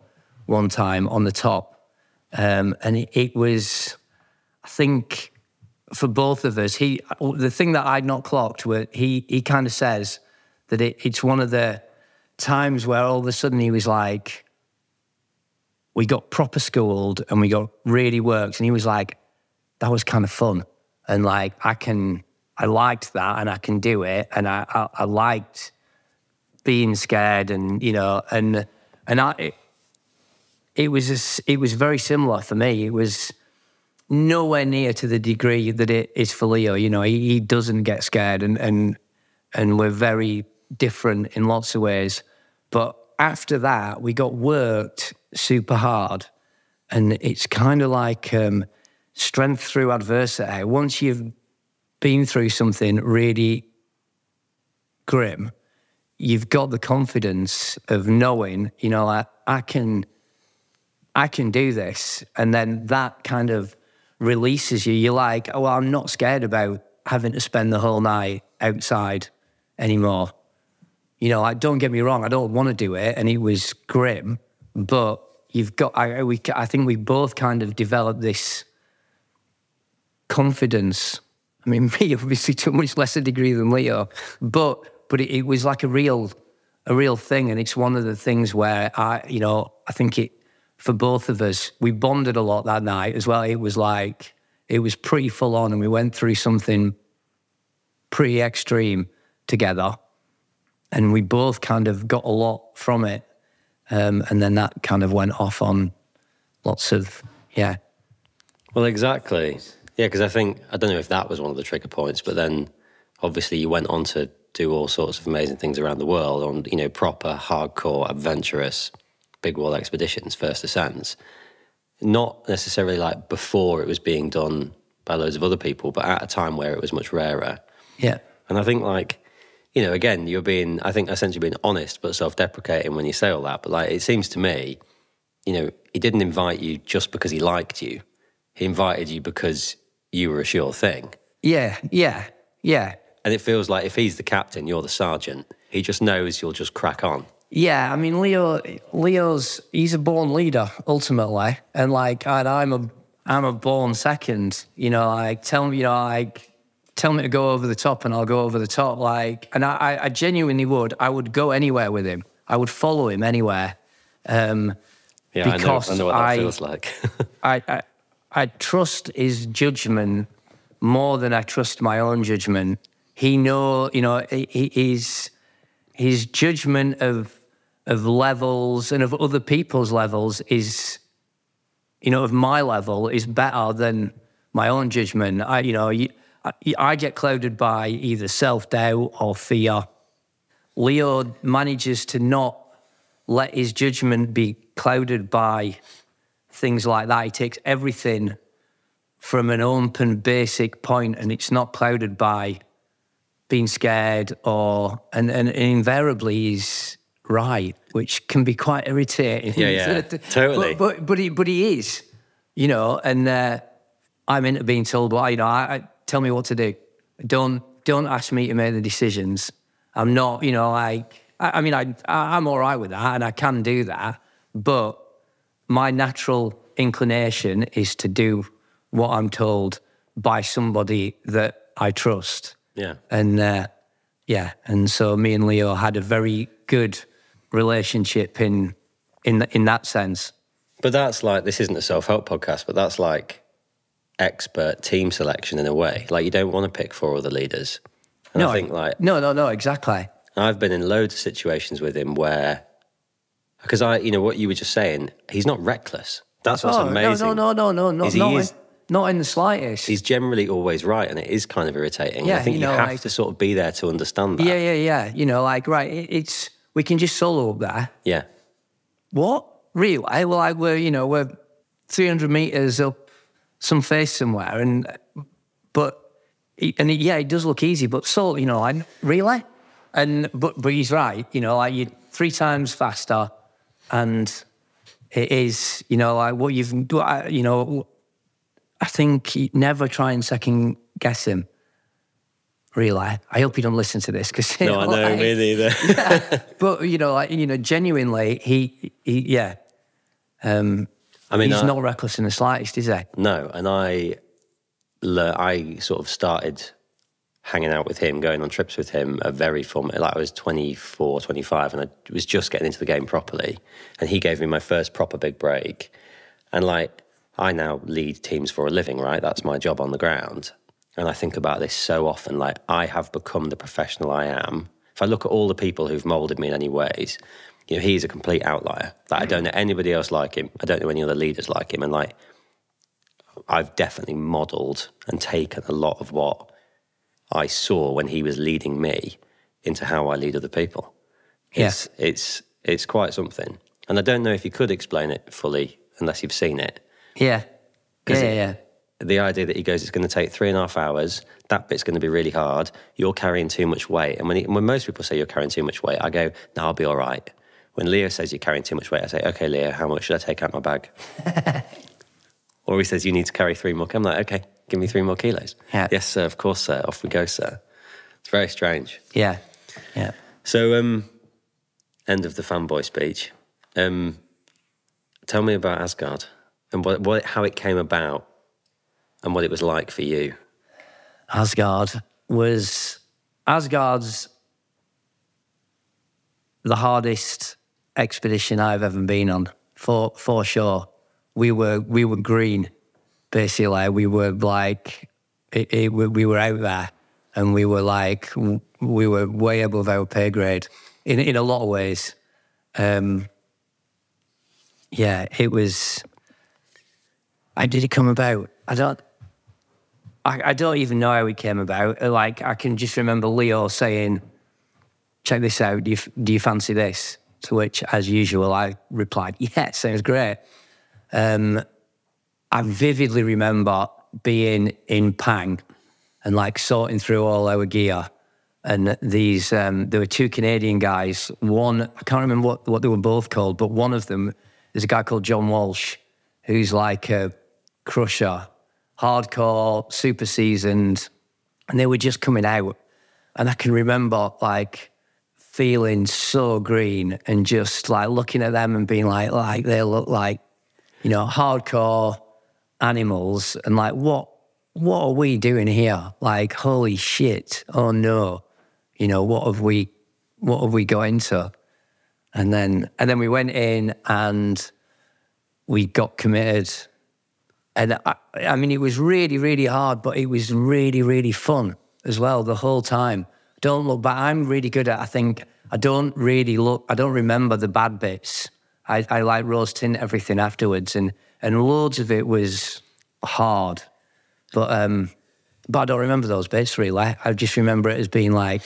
Speaker 1: one time on the top, um, and it, was, I think, for both of us. He the thing that I'd not clocked were he he kind of says that it, it's one of the times where all of a sudden he was like, we got proper schooled and we got really worked, and he was like, that was kind of fun, and like I can. I liked that and I can do it. And I, I, I liked being scared and, you know, and, and I, it, it was, a it was very similar for me. It was nowhere near to the degree that it is for Leo. You know, he, he doesn't get scared and, and, and we're very different in lots of ways. But after that, we got worked super hard. And it's kind of like um, strength through adversity. Once you've been through something really grim, you've got the confidence of knowing, you know, I, I can, I can do this, and then that kind of releases you. You're like, oh, well, I'm not scared about having to spend the whole night outside anymore. You know, like, don't get me wrong, I don't want to do it, and it was grim, but you've got. I, we, I think we both kind of developed this confidence. I mean, me obviously to a much lesser degree than Leo, but but it, it was like a real a real thing, and it's one of the things where I, you know, I think it for both of us, we bonded a lot that night as well. It was like it was pretty full on, and we went through something pretty extreme together, and we both kind of got a lot from it, um, and then that kind of went off on lots of yeah
Speaker 2: Well, exactly. Yeah, because I think I don't know if that was one of the trigger points, but then obviously you went on to do all sorts of amazing things around the world on, you know, proper, hardcore, adventurous, big wall expeditions, first ascents. Not necessarily like before it was being done by loads of other people, but at a time where it was much rarer.
Speaker 1: Yeah.
Speaker 2: And I think like, you know, again, you're being, I think essentially being honest but self-deprecating when you say all that. But like, it seems to me, you know, he didn't invite you just because he liked you. He invited you because you were a sure thing.
Speaker 1: Yeah. Yeah. Yeah.
Speaker 2: And it feels like if he's the captain, you're the sergeant. He just knows you'll just crack on.
Speaker 1: Yeah, I mean Leo. Leo's he's a born leader ultimately, and like and I'm a I'm a born second. You know, like tell me, you know, like tell me to go over the top, and I'll go over the top. Like, and I, I genuinely would. I would go anywhere with him. I would follow him anywhere. Um,
Speaker 2: Yeah,
Speaker 1: Because
Speaker 2: I know, I know what that
Speaker 1: I-
Speaker 2: feels like.
Speaker 1: I, I I trust his judgment more than I trust my own judgment. He know, you know, he, his judgment of of levels and of other people's levels is, you know, of my level is better than my own judgment. I, you know, I, I get clouded by either self doubt or fear. Leo manages to not let his judgment be clouded by things like that. He takes everything from an open, basic point, and it's not clouded by being scared or and, and invariably he's right, which can be quite irritating.
Speaker 2: Yeah, yeah, totally.
Speaker 1: But but but he, but he is, you know, and uh, I'm into being told, well, you know, I, I tell me what to do. Don't don't ask me to make the decisions. I'm not, you know, like I, I mean, I I'm all right with that, and I can do that, but my natural inclination is to do what I'm told by somebody that I trust.
Speaker 2: yeah.
Speaker 1: And uh, yeah, and so me and Leo had a very good relationship in in in that sense.
Speaker 2: But that's like, this isn't a self help podcast, but that's like expert team selection in a way. Like, you don't want to pick four other leaders. And I think, like,
Speaker 1: no, no, no, exactly.
Speaker 2: I've been in loads of situations with him where, because I, you know, what you were just saying, he's not reckless. That's what's
Speaker 1: oh
Speaker 2: amazing.
Speaker 1: no, no, no, no, no,
Speaker 2: is
Speaker 1: no, not,
Speaker 2: is-
Speaker 1: in, not in the slightest.
Speaker 2: He's generally always right, and it is kind of irritating.
Speaker 1: Yeah,
Speaker 2: I think
Speaker 1: you
Speaker 2: you,
Speaker 1: know,
Speaker 2: have
Speaker 1: like-
Speaker 2: to sort of be there to understand that.
Speaker 1: yeah, yeah, yeah. You know, like right, it, it's we can just solo up there.
Speaker 2: Yeah.
Speaker 1: What? Really? Eh, well, like we're you know we're 300 meters up some face somewhere, and but and it, yeah, it does look easy, but so you know, like really, and but but he's right. You know, like you're three times faster, and it is you know like what you've you know. I think you never try and second guess him. Really, I hope you don't listen to this because
Speaker 2: No, I know, me neither.
Speaker 1: but you know, like you know, genuinely, he, he yeah, um,
Speaker 2: I mean,
Speaker 1: he's
Speaker 2: I-
Speaker 1: not reckless in the slightest, is he?
Speaker 2: No, and I, I sort of started hanging out with him, going on trips with him, a very form. Like I was 24, 25, and I was just getting into the game properly. And he gave me my first proper big break. And like, I now lead teams for a living, right? That's my job on the ground. And I think about this so often. Like, I have become the professional I am. If I look at all the people who've molded me in any ways, you know, he's a complete outlier. Like, I don't know anybody else like him. I don't know any other leaders like him. And like, I've definitely modelled and taken a lot of what I saw when he was leading me into how I lead other people.
Speaker 1: Yeah.
Speaker 2: It's it's it's quite something. And I don't know if you could explain it fully unless you've seen it.
Speaker 1: Yeah, yeah, yeah, yeah.
Speaker 2: The idea that he goes, it's going to take three and a half hours. That bit's going to be really hard. You're carrying too much weight. And when, he, when most people say you're carrying too much weight, I go, no, I'll be all right. When Leo says you're carrying too much weight, I say, okay, Leo, how much should I take out my bag? or he says you need to carry three more. I'm like, okay, give me three more kilos.
Speaker 1: Yeah.
Speaker 2: Yes, sir. Of course, sir. Off we go, sir. It's very strange.
Speaker 1: yeah, yeah.
Speaker 2: So, um, end of the fanboy speech. Um, tell me about Asgard and what, what, how it came about and what it was like for you.
Speaker 1: Asgard was Asgard's the hardest expedition I've ever been on, for for sure. We were we were green, basically. We were like it, it, we we were out there, and we were like we were way above our pay grade in in a lot of ways. Um, yeah, it was. How did it come about? I don't. I, I don't even know how it came about. Like I can just remember Leo saying, check this out. Do you, do you fancy this? To which, as usual, I replied, yeah, sounds great. Um, I vividly remember being in Pang and like sorting through all our gear. And these, um, there were two Canadian guys. One, I can't remember what, what they were both called, but one of them is a guy called John Walsh, who's like a crusher, hardcore, super seasoned. And they were just coming out. And I can remember like feeling so green and just like looking at them and being like, like they look like, you know, hardcore animals and like what what are we doing here? Like, holy shit, oh no. You know, what have we what have we got into? And then and then we went in and we got committed. And I, I mean it was really, really hard, but it was really, really fun as well the whole time. Don't look back. I'm really good at I think I don't really look I don't remember the bad bits. I, I like rose tint everything afterwards and and loads of it was hard but um, but I don't remember those bits really. I just remember it as being like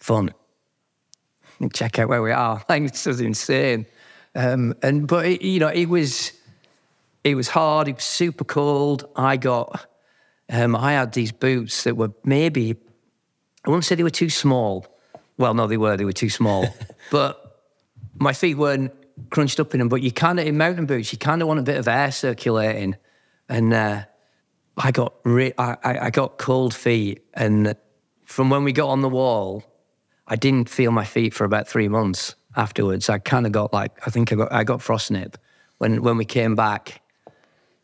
Speaker 1: fun. Check out where we are. Like this is insane. Um, and but it, you know, it was it was hard. It was super cold. I got um, I had these boots that were maybe I wouldn't say they were too small. Well, no, they were. They were too small. but my feet weren't crunched up in them. But you kind of in mountain boots, you kind of want a bit of air circulating, and uh, I got re- I, I got cold feet, and from when we got on the wall, I didn't feel my feet for about three months afterwards. I kind of got like I think I got I got frostnip when when we came back.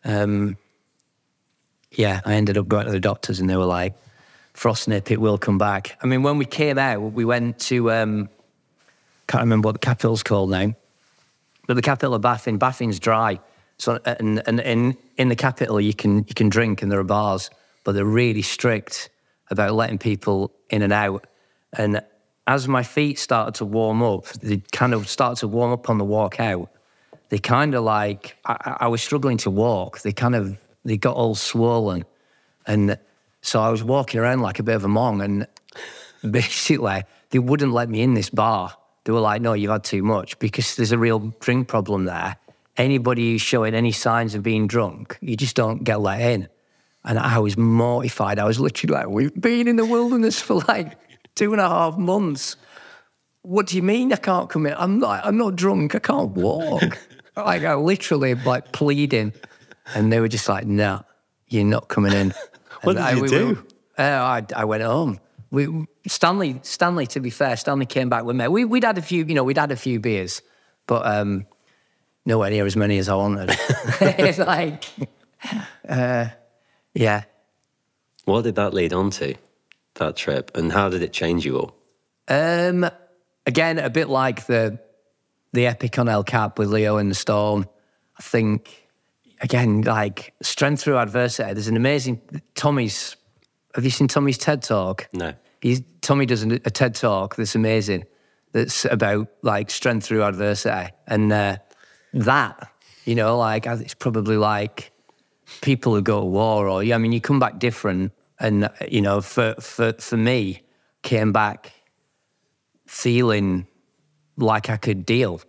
Speaker 1: Um, yeah, I ended up going to the doctors, and they were like, "Frostnip, it will come back." I mean, when we came out, we went to um, can't remember what the capital's called now, but the capital of Baffin. Baffin's dry. So and, and in in the capital you can you can drink and there are bars, but they're really strict about letting people in and out. And as my feet started to warm up, they kind of started to warm up on the walk out. They kind of like I, I was struggling to walk. They kind of they got all swollen, and so I was walking around like a bit of a mong. And basically, they wouldn't let me in this bar. They were like, "No, you've had too much," because there's a real drink problem there anybody who's showing any signs of being drunk, you just don't get let in. And I was mortified. I was literally like, we've been in the wilderness for like two and a half months. What do you mean I can't come in? I'm not, I'm not drunk. I can't walk. Like I literally like pleading. And they were just like, no, you're not coming in.
Speaker 2: what did
Speaker 1: I,
Speaker 2: you
Speaker 1: we
Speaker 2: do?
Speaker 1: Were, uh, I, I went home. We, Stanley, Stanley, to be fair, Stanley came back with me. We, we'd had a few, you know, we'd had a few beers, but um, nowhere near as many as I wanted. it's like, uh, yeah.
Speaker 2: What did that lead on to, that trip, and how did it change you all?
Speaker 1: Um, again, a bit like the the epic on El Cap with Leo and the Storm. I think again, like strength through adversity. There's an amazing Tommy's. Have you seen Tommy's TED talk?
Speaker 2: No.
Speaker 1: He's, Tommy does a, a TED talk that's amazing. That's about like strength through adversity, and uh, that, you know, like it's probably like people who go to war or, I mean, you come back different. And, you know, for, for, for me, came back feeling like I could deal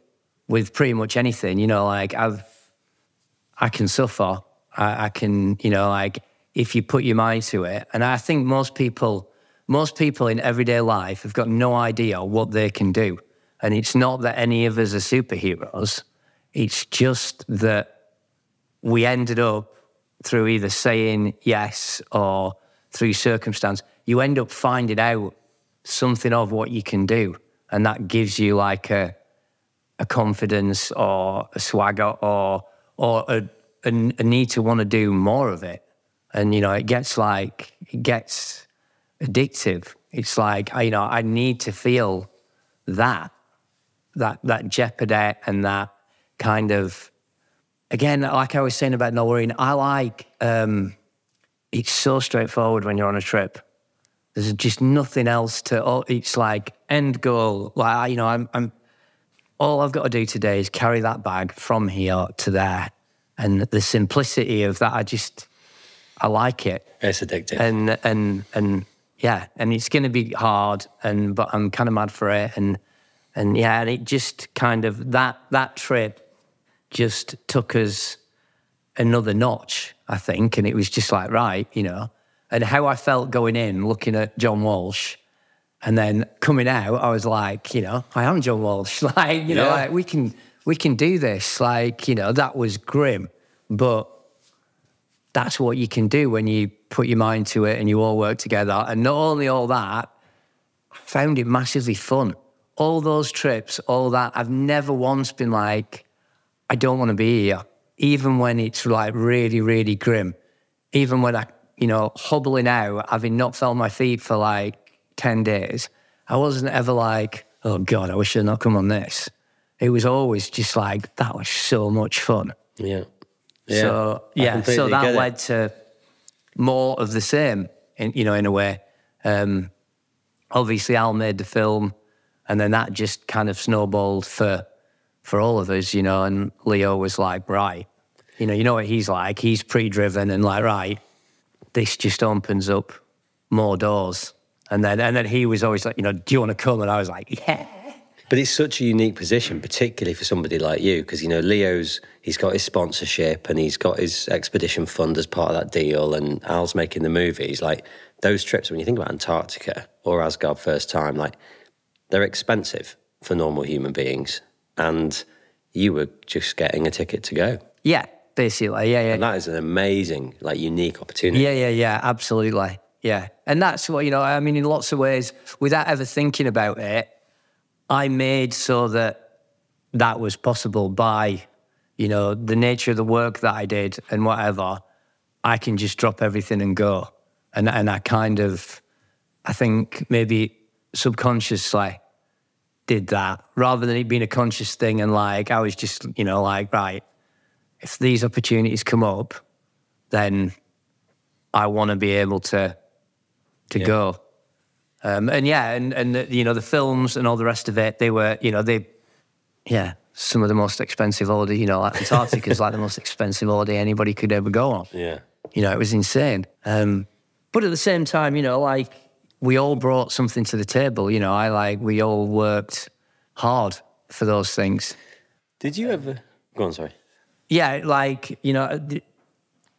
Speaker 1: with pretty much anything, you know, like I've, I can suffer. I, I can, you know, like if you put your mind to it. And I think most people, most people in everyday life have got no idea what they can do. And it's not that any of us are superheroes. It's just that we ended up through either saying yes or through circumstance, you end up finding out something of what you can do. And that gives you like a, a confidence or a swagger or, or a, a, a need to want to do more of it. And, you know, it gets like, it gets addictive. It's like, you know, I need to feel that, that, that jeopardy and that kind of, again, like I was saying about not worrying, I like, um, it's so straightforward when you're on a trip. There's just nothing else to, oh, it's like end goal. Like, you know, I'm, I'm, all I've got to do today is carry that bag from here to there. And the simplicity of that, I just, I like it.
Speaker 2: It's addictive.
Speaker 1: And, and, and yeah, and it's going to be hard, and but I'm kind of mad for it, and and yeah, and it just kind of that that trip just took us another notch, I think, and it was just like right, you know, and how I felt going in, looking at John Walsh, and then coming out, I was like, you know, I am John Walsh, like you know, like we can we can do this, like you know, that was grim, but that's what you can do when you put your mind to it and you all work together. And not only all that, I found it massively fun. All those trips, all that, I've never once been like, I don't want to be here. Even when it's like really, really grim. Even when I, you know, hobbling out, having not felt my feet for like 10 days, I wasn't ever like, oh God, I wish I'd not come on this. It was always just like, that was so much fun.
Speaker 2: Yeah.
Speaker 1: yeah.
Speaker 2: So
Speaker 1: yeah, so that
Speaker 2: it.
Speaker 1: led to more of the same, in, you know, in a way. Um, obviously, Al made the film, and then that just kind of snowballed for for all of us, you know. And Leo was like, right, you know, you know what he's like. He's pre-driven and like, right, this just opens up more doors. And then and then he was always like, you know, do you want to come? And I was like, yeah.
Speaker 2: But it's such a unique position, particularly for somebody like you, because you know Leo's he's got his sponsorship and he's got his expedition fund as part of that deal, and Al's making the movies. Like those trips, when you think about Antarctica or Asgard first time, like they're expensive for normal human beings, and you were just getting a ticket to go,
Speaker 1: Yeah, basically, yeah, yeah.
Speaker 2: and that is an amazing, like, unique opportunity.
Speaker 1: Yeah, yeah, yeah, absolutely. Yeah. And that's what, you know, I mean, in lots of ways, without ever thinking about it, I made so that that was possible by, you know, the nature of the work that I did and whatever. I can just drop everything and go. And, and I kind of, I think maybe subconsciously did that rather than it being a conscious thing. And like, I was just, you know, like, right, if these opportunities come up, then I want to be able to to
Speaker 2: Yeah.
Speaker 1: go. Um, and yeah, and and the, you know the films and all the rest of it, they were you know they, yeah, some of the most expensive holiday. You know, like Antarctica is like the most expensive holiday anybody could ever go on.
Speaker 2: Yeah.
Speaker 1: You know, it was insane. Um, but at the same time, you know, like we all brought something to the table. You know, I like we all worked hard for those things.
Speaker 2: Did you ever go on? Sorry.
Speaker 1: Yeah, like you know,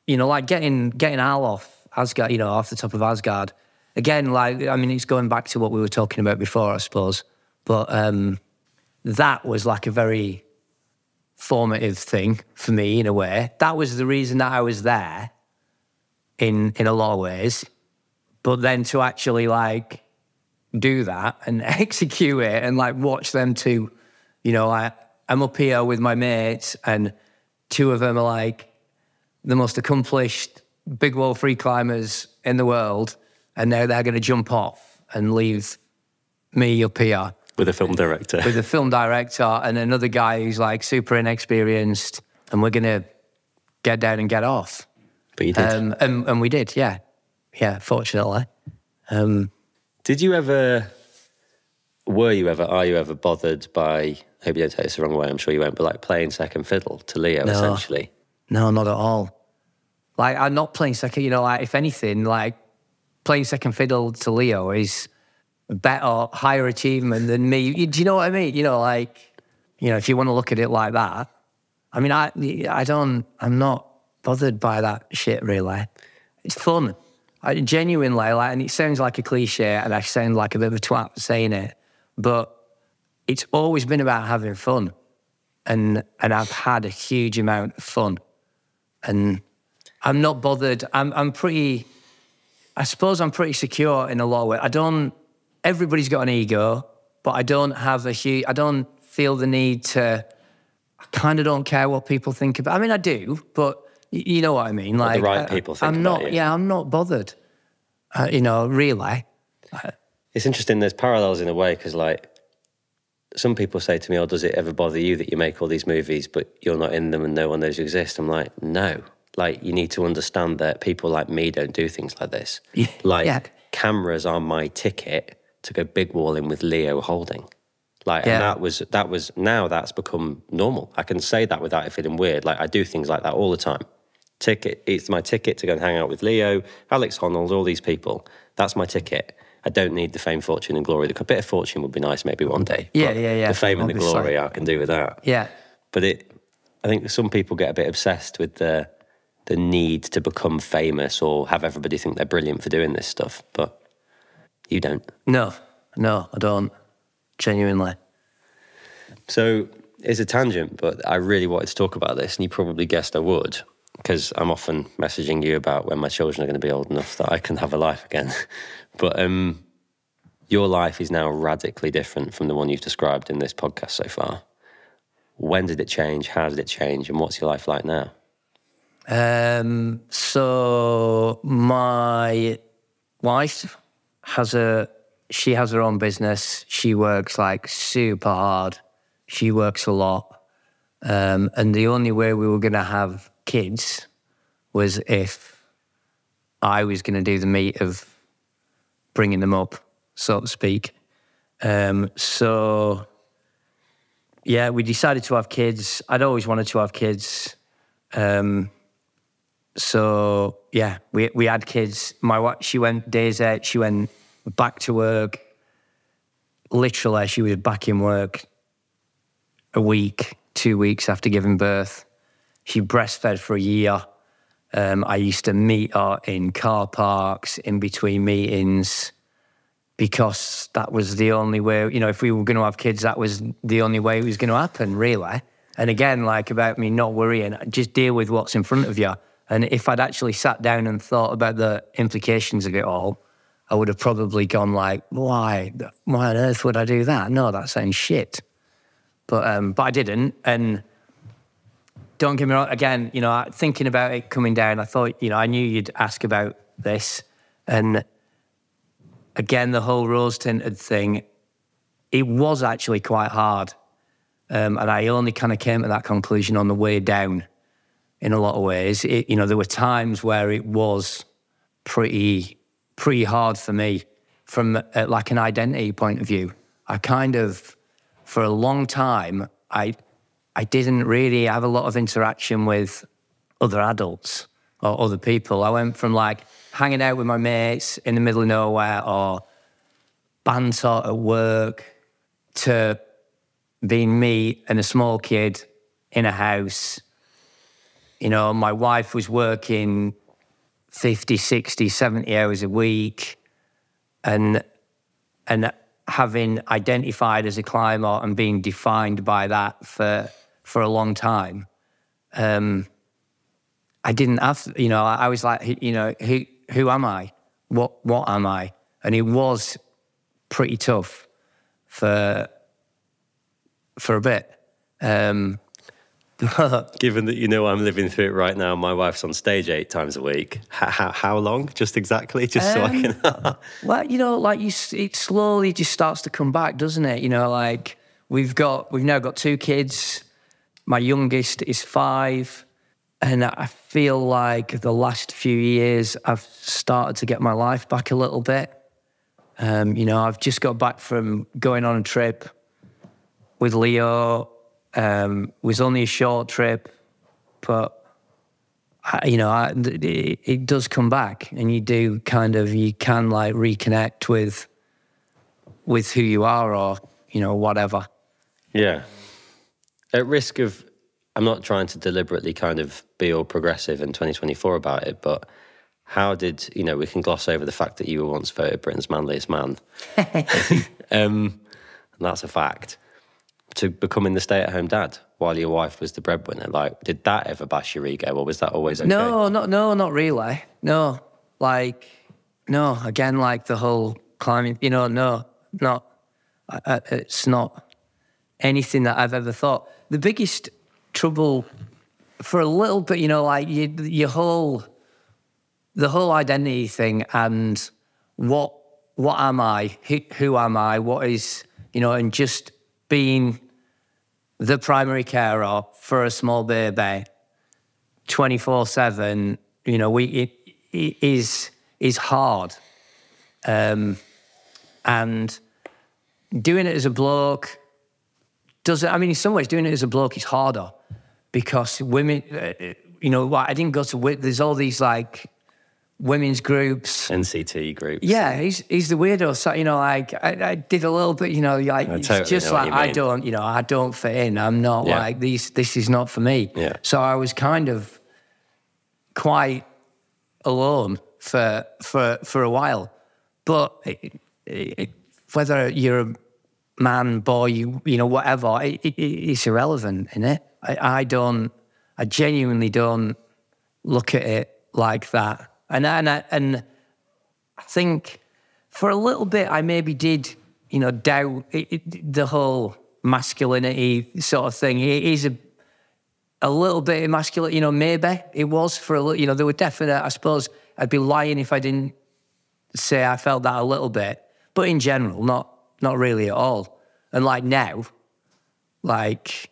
Speaker 1: you know, like getting getting Al off Asgard, you know, off the top of Asgard. Again, like I mean, it's going back to what we were talking about before, I suppose. But um, that was like a very formative thing for me in a way. That was the reason that I was there, in in a lot of ways. But then to actually like do that and execute it and like watch them two, you know, I I'm up here with my mates and two of them are like the most accomplished big wall free climbers in the world, and now they're going to jump off and leave me up here
Speaker 2: With a film director.
Speaker 1: with a film director and another guy who's like super inexperienced, and we're going to get down and get off.
Speaker 2: but you did.
Speaker 1: Um, and, and we did, yeah, yeah. Fortunately, um,
Speaker 2: Did you ever, were you ever, are you ever bothered by, I hope you don't take this the wrong way, I'm sure you won't, but like playing second fiddle to Leo,
Speaker 1: No.
Speaker 2: essentially?
Speaker 1: No, not at all. Like I'm not playing second. You know, like if anything, like playing second fiddle to Leo is better, higher achievement than me. You- Do you know what I mean? You know, like you know, if you want to look at it like that. I mean, I I don't. I'm not bothered by that shit really. It's fun. I genuinely like, and it sounds like a cliche, and I sound like a bit of a twat saying it, but it's always been about having fun, and and I've had a huge amount of fun and I'm not bothered. I'm I'm pretty. I suppose I'm pretty secure in a lot of ways. I don't. Everybody's got an ego, but I don't have a huge. I don't feel the need to. I kind of don't care what people think about. I mean, I do, but you know what I mean. Like
Speaker 2: the right people think
Speaker 1: I'm
Speaker 2: about
Speaker 1: not.
Speaker 2: you.
Speaker 1: Yeah, I'm not bothered. Uh, you know, really.
Speaker 2: It's interesting, there's parallels in a way, because like, some people say to me, oh, does it ever bother you that you make all these movies, but you're not in them and no one knows you exist? I'm like, no. Like, you need to understand that people like me don't do things like this.
Speaker 1: Yeah.
Speaker 2: Like,
Speaker 1: Yeah.
Speaker 2: cameras are my ticket to go big walling with Leo Houlding. Like,
Speaker 1: Yeah.
Speaker 2: and that was, that was, now that's become normal. I can say that without it feeling weird. Like, I do things like that all the time. ticket. It's my ticket to go and hang out with Leo, Alex Honnold, all these people. That's my ticket. I don't need the fame, fortune, and glory. The bit of fortune would be nice maybe one day.
Speaker 1: Yeah, yeah, yeah,
Speaker 2: The fame and the glory, I can do with that.
Speaker 1: Yeah.
Speaker 2: But it, I think some people get a bit obsessed with the the need to become famous or have everybody think they're brilliant for doing this stuff. But you don't.
Speaker 1: No, no, I don't. Genuinely.
Speaker 2: So it's a tangent, but I really wanted to talk about this, and you probably guessed I would, because I'm often messaging you about when my children are going to be old enough that I can have a life again. but um, your life is now radically different from the one you've described in this podcast so far. When did it change? How did it change? And what's your life like now?
Speaker 1: Um, so my wife has a she has her own business. She works like super hard. She works a lot. Um, and the only way we were going to have kids was if I was going to do the meat of bringing them up, so to speak. Um, so, yeah, we decided to have kids. I'd always wanted to have kids. Um, so yeah, we we had kids. My wife, she went days out. She went back to work. Literally, she was back in work a week, two weeks after giving birth. She breastfed for a year. Um, I used to meet her in car parks, in between meetings, because that was the only way. You know, if we were going to have kids, that was the only way it was going to happen, really. And again, like about me not worrying, just deal with what's in front of you. And if I'd actually sat down and thought about the implications of it all, I would have probably gone like, why? Why on earth would I do that? No, that sounds shit. But um, but I didn't. And don't get me wrong. Again, you know, thinking about it coming down, I thought, you know, I knew you'd ask about this. And again, the whole rose tinted thing, it was actually quite hard. Um, and I only kind of came to that conclusion on the way down in a lot of ways. It, you know, there were times where it was pretty, pretty hard for me from uh, like an identity point of view. I kind of, for a long time, I, I didn't really have a lot of interaction with other adults or other people. I went from like hanging out with my mates in the middle of nowhere or banter at work to being me and a small kid in a house. You know, my wife was working 50, 60, 70 hours a week and and having identified as a climber and being defined by that for for a long time. Um, I didn't have, you know, I, I was like, you know, who who am I? What what am I? And it was pretty tough for for a bit. Um,
Speaker 2: Given that you know I'm living through it right now, my wife's on stage eight times a week. How, how, how long? Just exactly? Just so I can.
Speaker 1: well, you know, like you, it slowly just starts to come back, doesn't it? You know, like we've got, we've now got two kids. My youngest is five, and I feel like the last few years I've started to get my life back a little bit. Um, you know, I've just got back from going on a trip with Leo. Um, it was only a short trip, but I- you know, I, it, it does come back, and you do kind of you can like reconnect with with who you are, or you know, whatever.
Speaker 2: Yeah. At risk of, I'm not trying to deliberately kind of be all progressive in 2024 about it, but how did, you know, we can gloss over the fact that you were once voted Britain's manliest man. um, and that's a fact. To becoming the stay at home dad while your wife was the breadwinner, like, did that ever bash your ego or was that always okay?
Speaker 1: No, not no, not really. No, like no. Again, like the whole climbing. You know, no, not. It's not anything that I've ever thought. The biggest trouble for a little bit, you know, like you, your whole, the whole identity thing, and what what am I? Who, who am I? What is you know, and just being the primary carer for a small baby 24 7 you know we it, it is is hard um and doing it as a bloke does it i mean in some ways doing it as a bloke is harder because women uh, you know, I didn't go to. There's all these like women's groups.
Speaker 2: NCT groups.
Speaker 1: Yeah, he's he's the weirdo. So you know, like I, I did a little bit. You know, like it's
Speaker 2: totally
Speaker 1: just like I don't. You know, I don't fit in. I'm not
Speaker 2: Yeah.
Speaker 1: like these. This is not for me.
Speaker 2: Yeah.
Speaker 1: So I was kind of quite alone for for for a while. But it, it, whether you're a man, boy, you you know, whatever, it, it, it's irrelevant, is it? I, I don't. I genuinely don't look at it like that. And and I, and I think for a little bit, I maybe did, you know, doubt it, the whole masculinity sort of thing. It is a a little bit emasculate, you know, maybe it was for a little, you know, there were definite, I suppose I'd be lying if I didn't say I felt that a little bit, but in general, not, not really at all. And like now, like,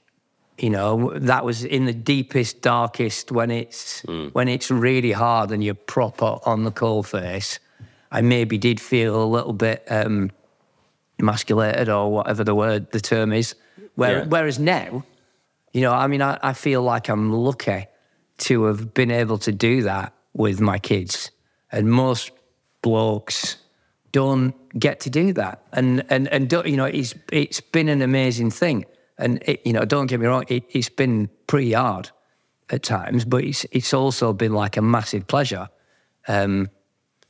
Speaker 1: you know, that was in the deepest, darkest when it's, when it's really hard and you're proper on the cold face. I maybe did feel a little bit, um, emasculated or whatever the word, the term is. Where,
Speaker 2: Yeah.
Speaker 1: Whereas now, you know, I mean, I, I feel like I'm lucky to have been able to do that with my kids. And most blokes don't get to do that. And and and you know, it's it's been an amazing thing. And it, you know, don't get me wrong, it, it's been pretty hard at times, but it's it's also been like a massive pleasure. Um,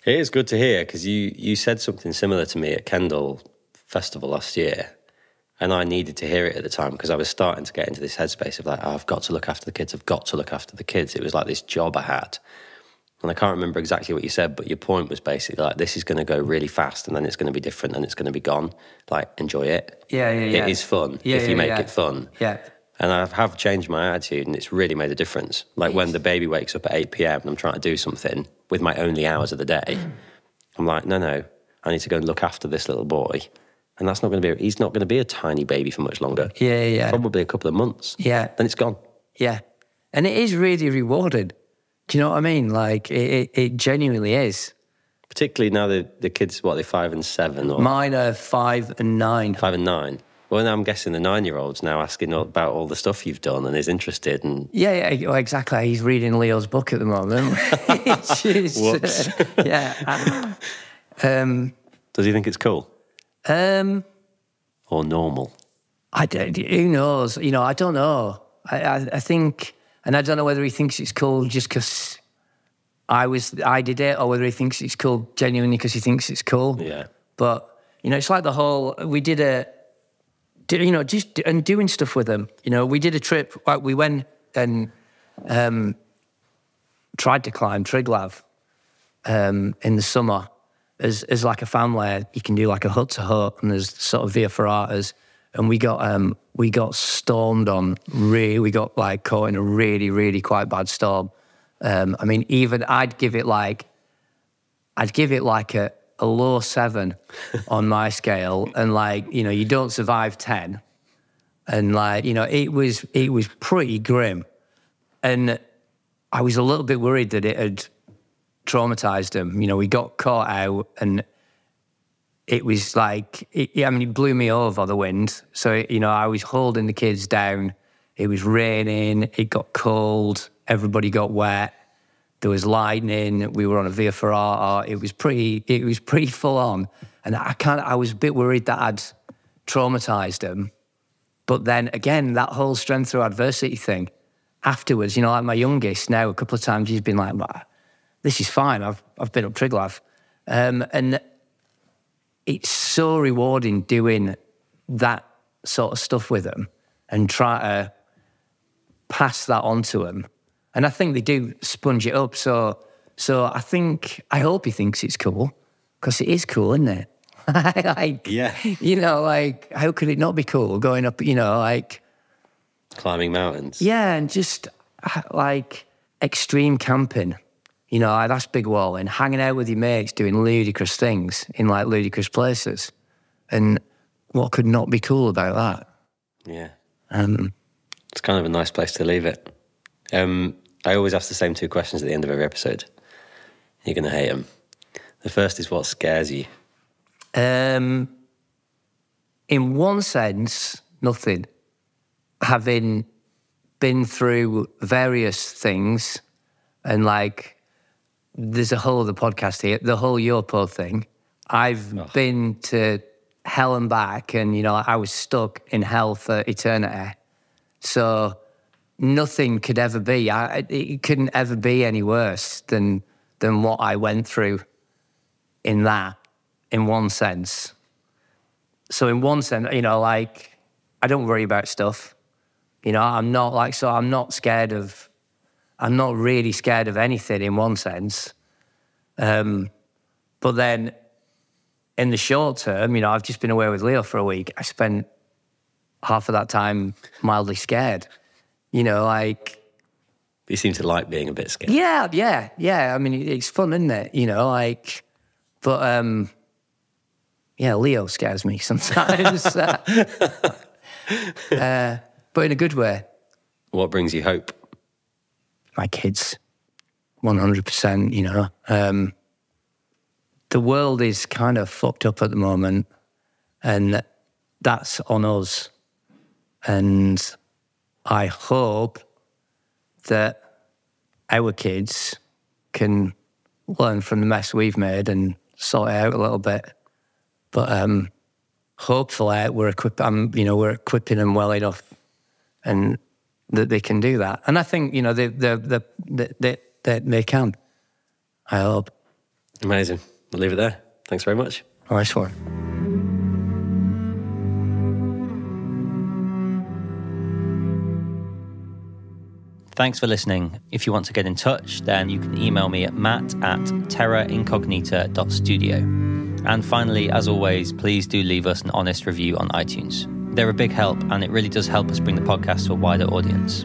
Speaker 2: It is good to hear because you you said something similar to me at Kendal Festival last year, and I needed to hear it at the time because I was starting to get into this headspace of like, oh, I've got to look after the kids. I've got to look after the kids. It was like this job I had, and I can't remember exactly what you said, but your point was basically like, this is going to go really fast, and then it's going to be different, and it's going to be gone. Like, enjoy it.
Speaker 1: Yeah, yeah, yeah.
Speaker 2: It is fun
Speaker 1: Yeah,
Speaker 2: if you make
Speaker 1: yeah.
Speaker 2: it fun.
Speaker 1: yeah.
Speaker 2: And I have changed my attitude, and it's really made a difference. Like when the baby wakes up at 8 p.m. and I'm trying to do something with my only hours of the day, I'm like, no, no, I need to go and look after this little boy. And that's not going to be, he's not going to be a tiny baby for much longer.
Speaker 1: Yeah, yeah.
Speaker 2: Probably a couple of months.
Speaker 1: Yeah.
Speaker 2: Then it's gone.
Speaker 1: Yeah. And it is really rewarding. Do you know what I mean? Like, it, it, it genuinely is.
Speaker 2: Particularly now the, the kids, what, they're five and seven or
Speaker 1: Mine are five and nine.
Speaker 2: five and nine. Well, now I'm guessing the nine year old's now asking about all the stuff you've done and is interested. And
Speaker 1: Yeah, yeah, well, exactly. He's reading Leo's book at the moment. Is,
Speaker 2: Whoops.
Speaker 1: yeah. Um,
Speaker 2: does he think it's cool
Speaker 1: um,
Speaker 2: or normal?
Speaker 1: I don't, who knows? You know, I don't know. I, I, I think, and I don't know whether he thinks it's cool just because I was, I did it, or whether he thinks it's cool genuinely because he thinks it's cool.
Speaker 2: Yeah.
Speaker 1: But you know, it's like the whole we did a, you know, just and doing stuff with them. You know, we did a trip. Like we went and um, tried to climb Triglav um, in the summer as as like a family. You can do like a hut to hut, and there's sort of via ferratas. And we got um, we got stormed on. Really, we got like caught in a really, really quite bad storm. Um, I mean, even I'd give it like I'd give it like a, a low seven on my scale, and like you know, you don't survive ten, and like you know, it was it was pretty grim, and I was a little bit worried that it had traumatized him. You know, we got caught out, and it was like, it, I mean, it blew me over the wind. So you know, I was holding the kids down. It was raining. It got cold. Everybody got wet. There was lightning. We were on a via ferrata. It was pretty. It was pretty full on, and I of I was a bit worried that I'd traumatized them. But then again, that whole strength through adversity thing. Afterwards, you know, like my youngest now, a couple of times he's been like, "This is fine. I've I've been up Triglav," um, and it's so rewarding doing that sort of stuff with them and try to pass that on to them. And I think they do sponge it up. So, so I think I hope he thinks it's cool because it is cool, isn't it? like,
Speaker 2: Yeah.
Speaker 1: you know, like how could it not be cool going up? You know, like
Speaker 2: Climbing mountains.
Speaker 1: yeah, and just like extreme camping. You know, that's big wall and hanging out with your mates doing ludicrous things in like ludicrous places. And what could not be cool about that?
Speaker 2: Yeah.
Speaker 1: Um,
Speaker 2: It's kind of a nice place to leave it. Um, I always ask the same two questions at the end of every episode. You're going to hate them. The first is what scares you.
Speaker 1: Um, in one sense, nothing. Having been through various things, and like, there's a whole other podcast here, the whole Yopo thing. I've been to hell and back, and you know, I was stuck in hell for eternity. So nothing could ever be. I, it couldn't ever be any worse than than what I went through in that, in one sense. So in one sense, you know, like I don't worry about stuff. You know, I'm not like so. I'm not scared of. I'm not really scared of anything in one sense. Um, but then, in the short term, you know, I've just been away with Leo for a week. I spent half of that time mildly scared. You know, like
Speaker 2: You seem to like being a bit scared.
Speaker 1: yeah, yeah, yeah. I mean, it's fun, isn't it? You know, like, but um, yeah, Leo scares me sometimes, uh, uh, but in a good way.
Speaker 2: What brings you hope?
Speaker 1: My kids, one hundred percent. You know, um, the world is kind of fucked up at the moment, and that's on us. And I hope that our kids can learn from the mess we've made and sort it out a little bit. But um, hopefully, we're equip- um, you know, we're equipping them well enough, and that they can do that. And I think you know they they they they, they, they, they can. I hope.
Speaker 2: Amazing. We'll leave it there. Thanks very much.
Speaker 1: Nice one.
Speaker 2: Thanks for listening. If you want to get in touch, then you can email me at matt at terraincognita.studio. And finally, as always, please do leave us an honest review on iTunes. They're a big help, and it really does help us bring the podcast to a wider audience.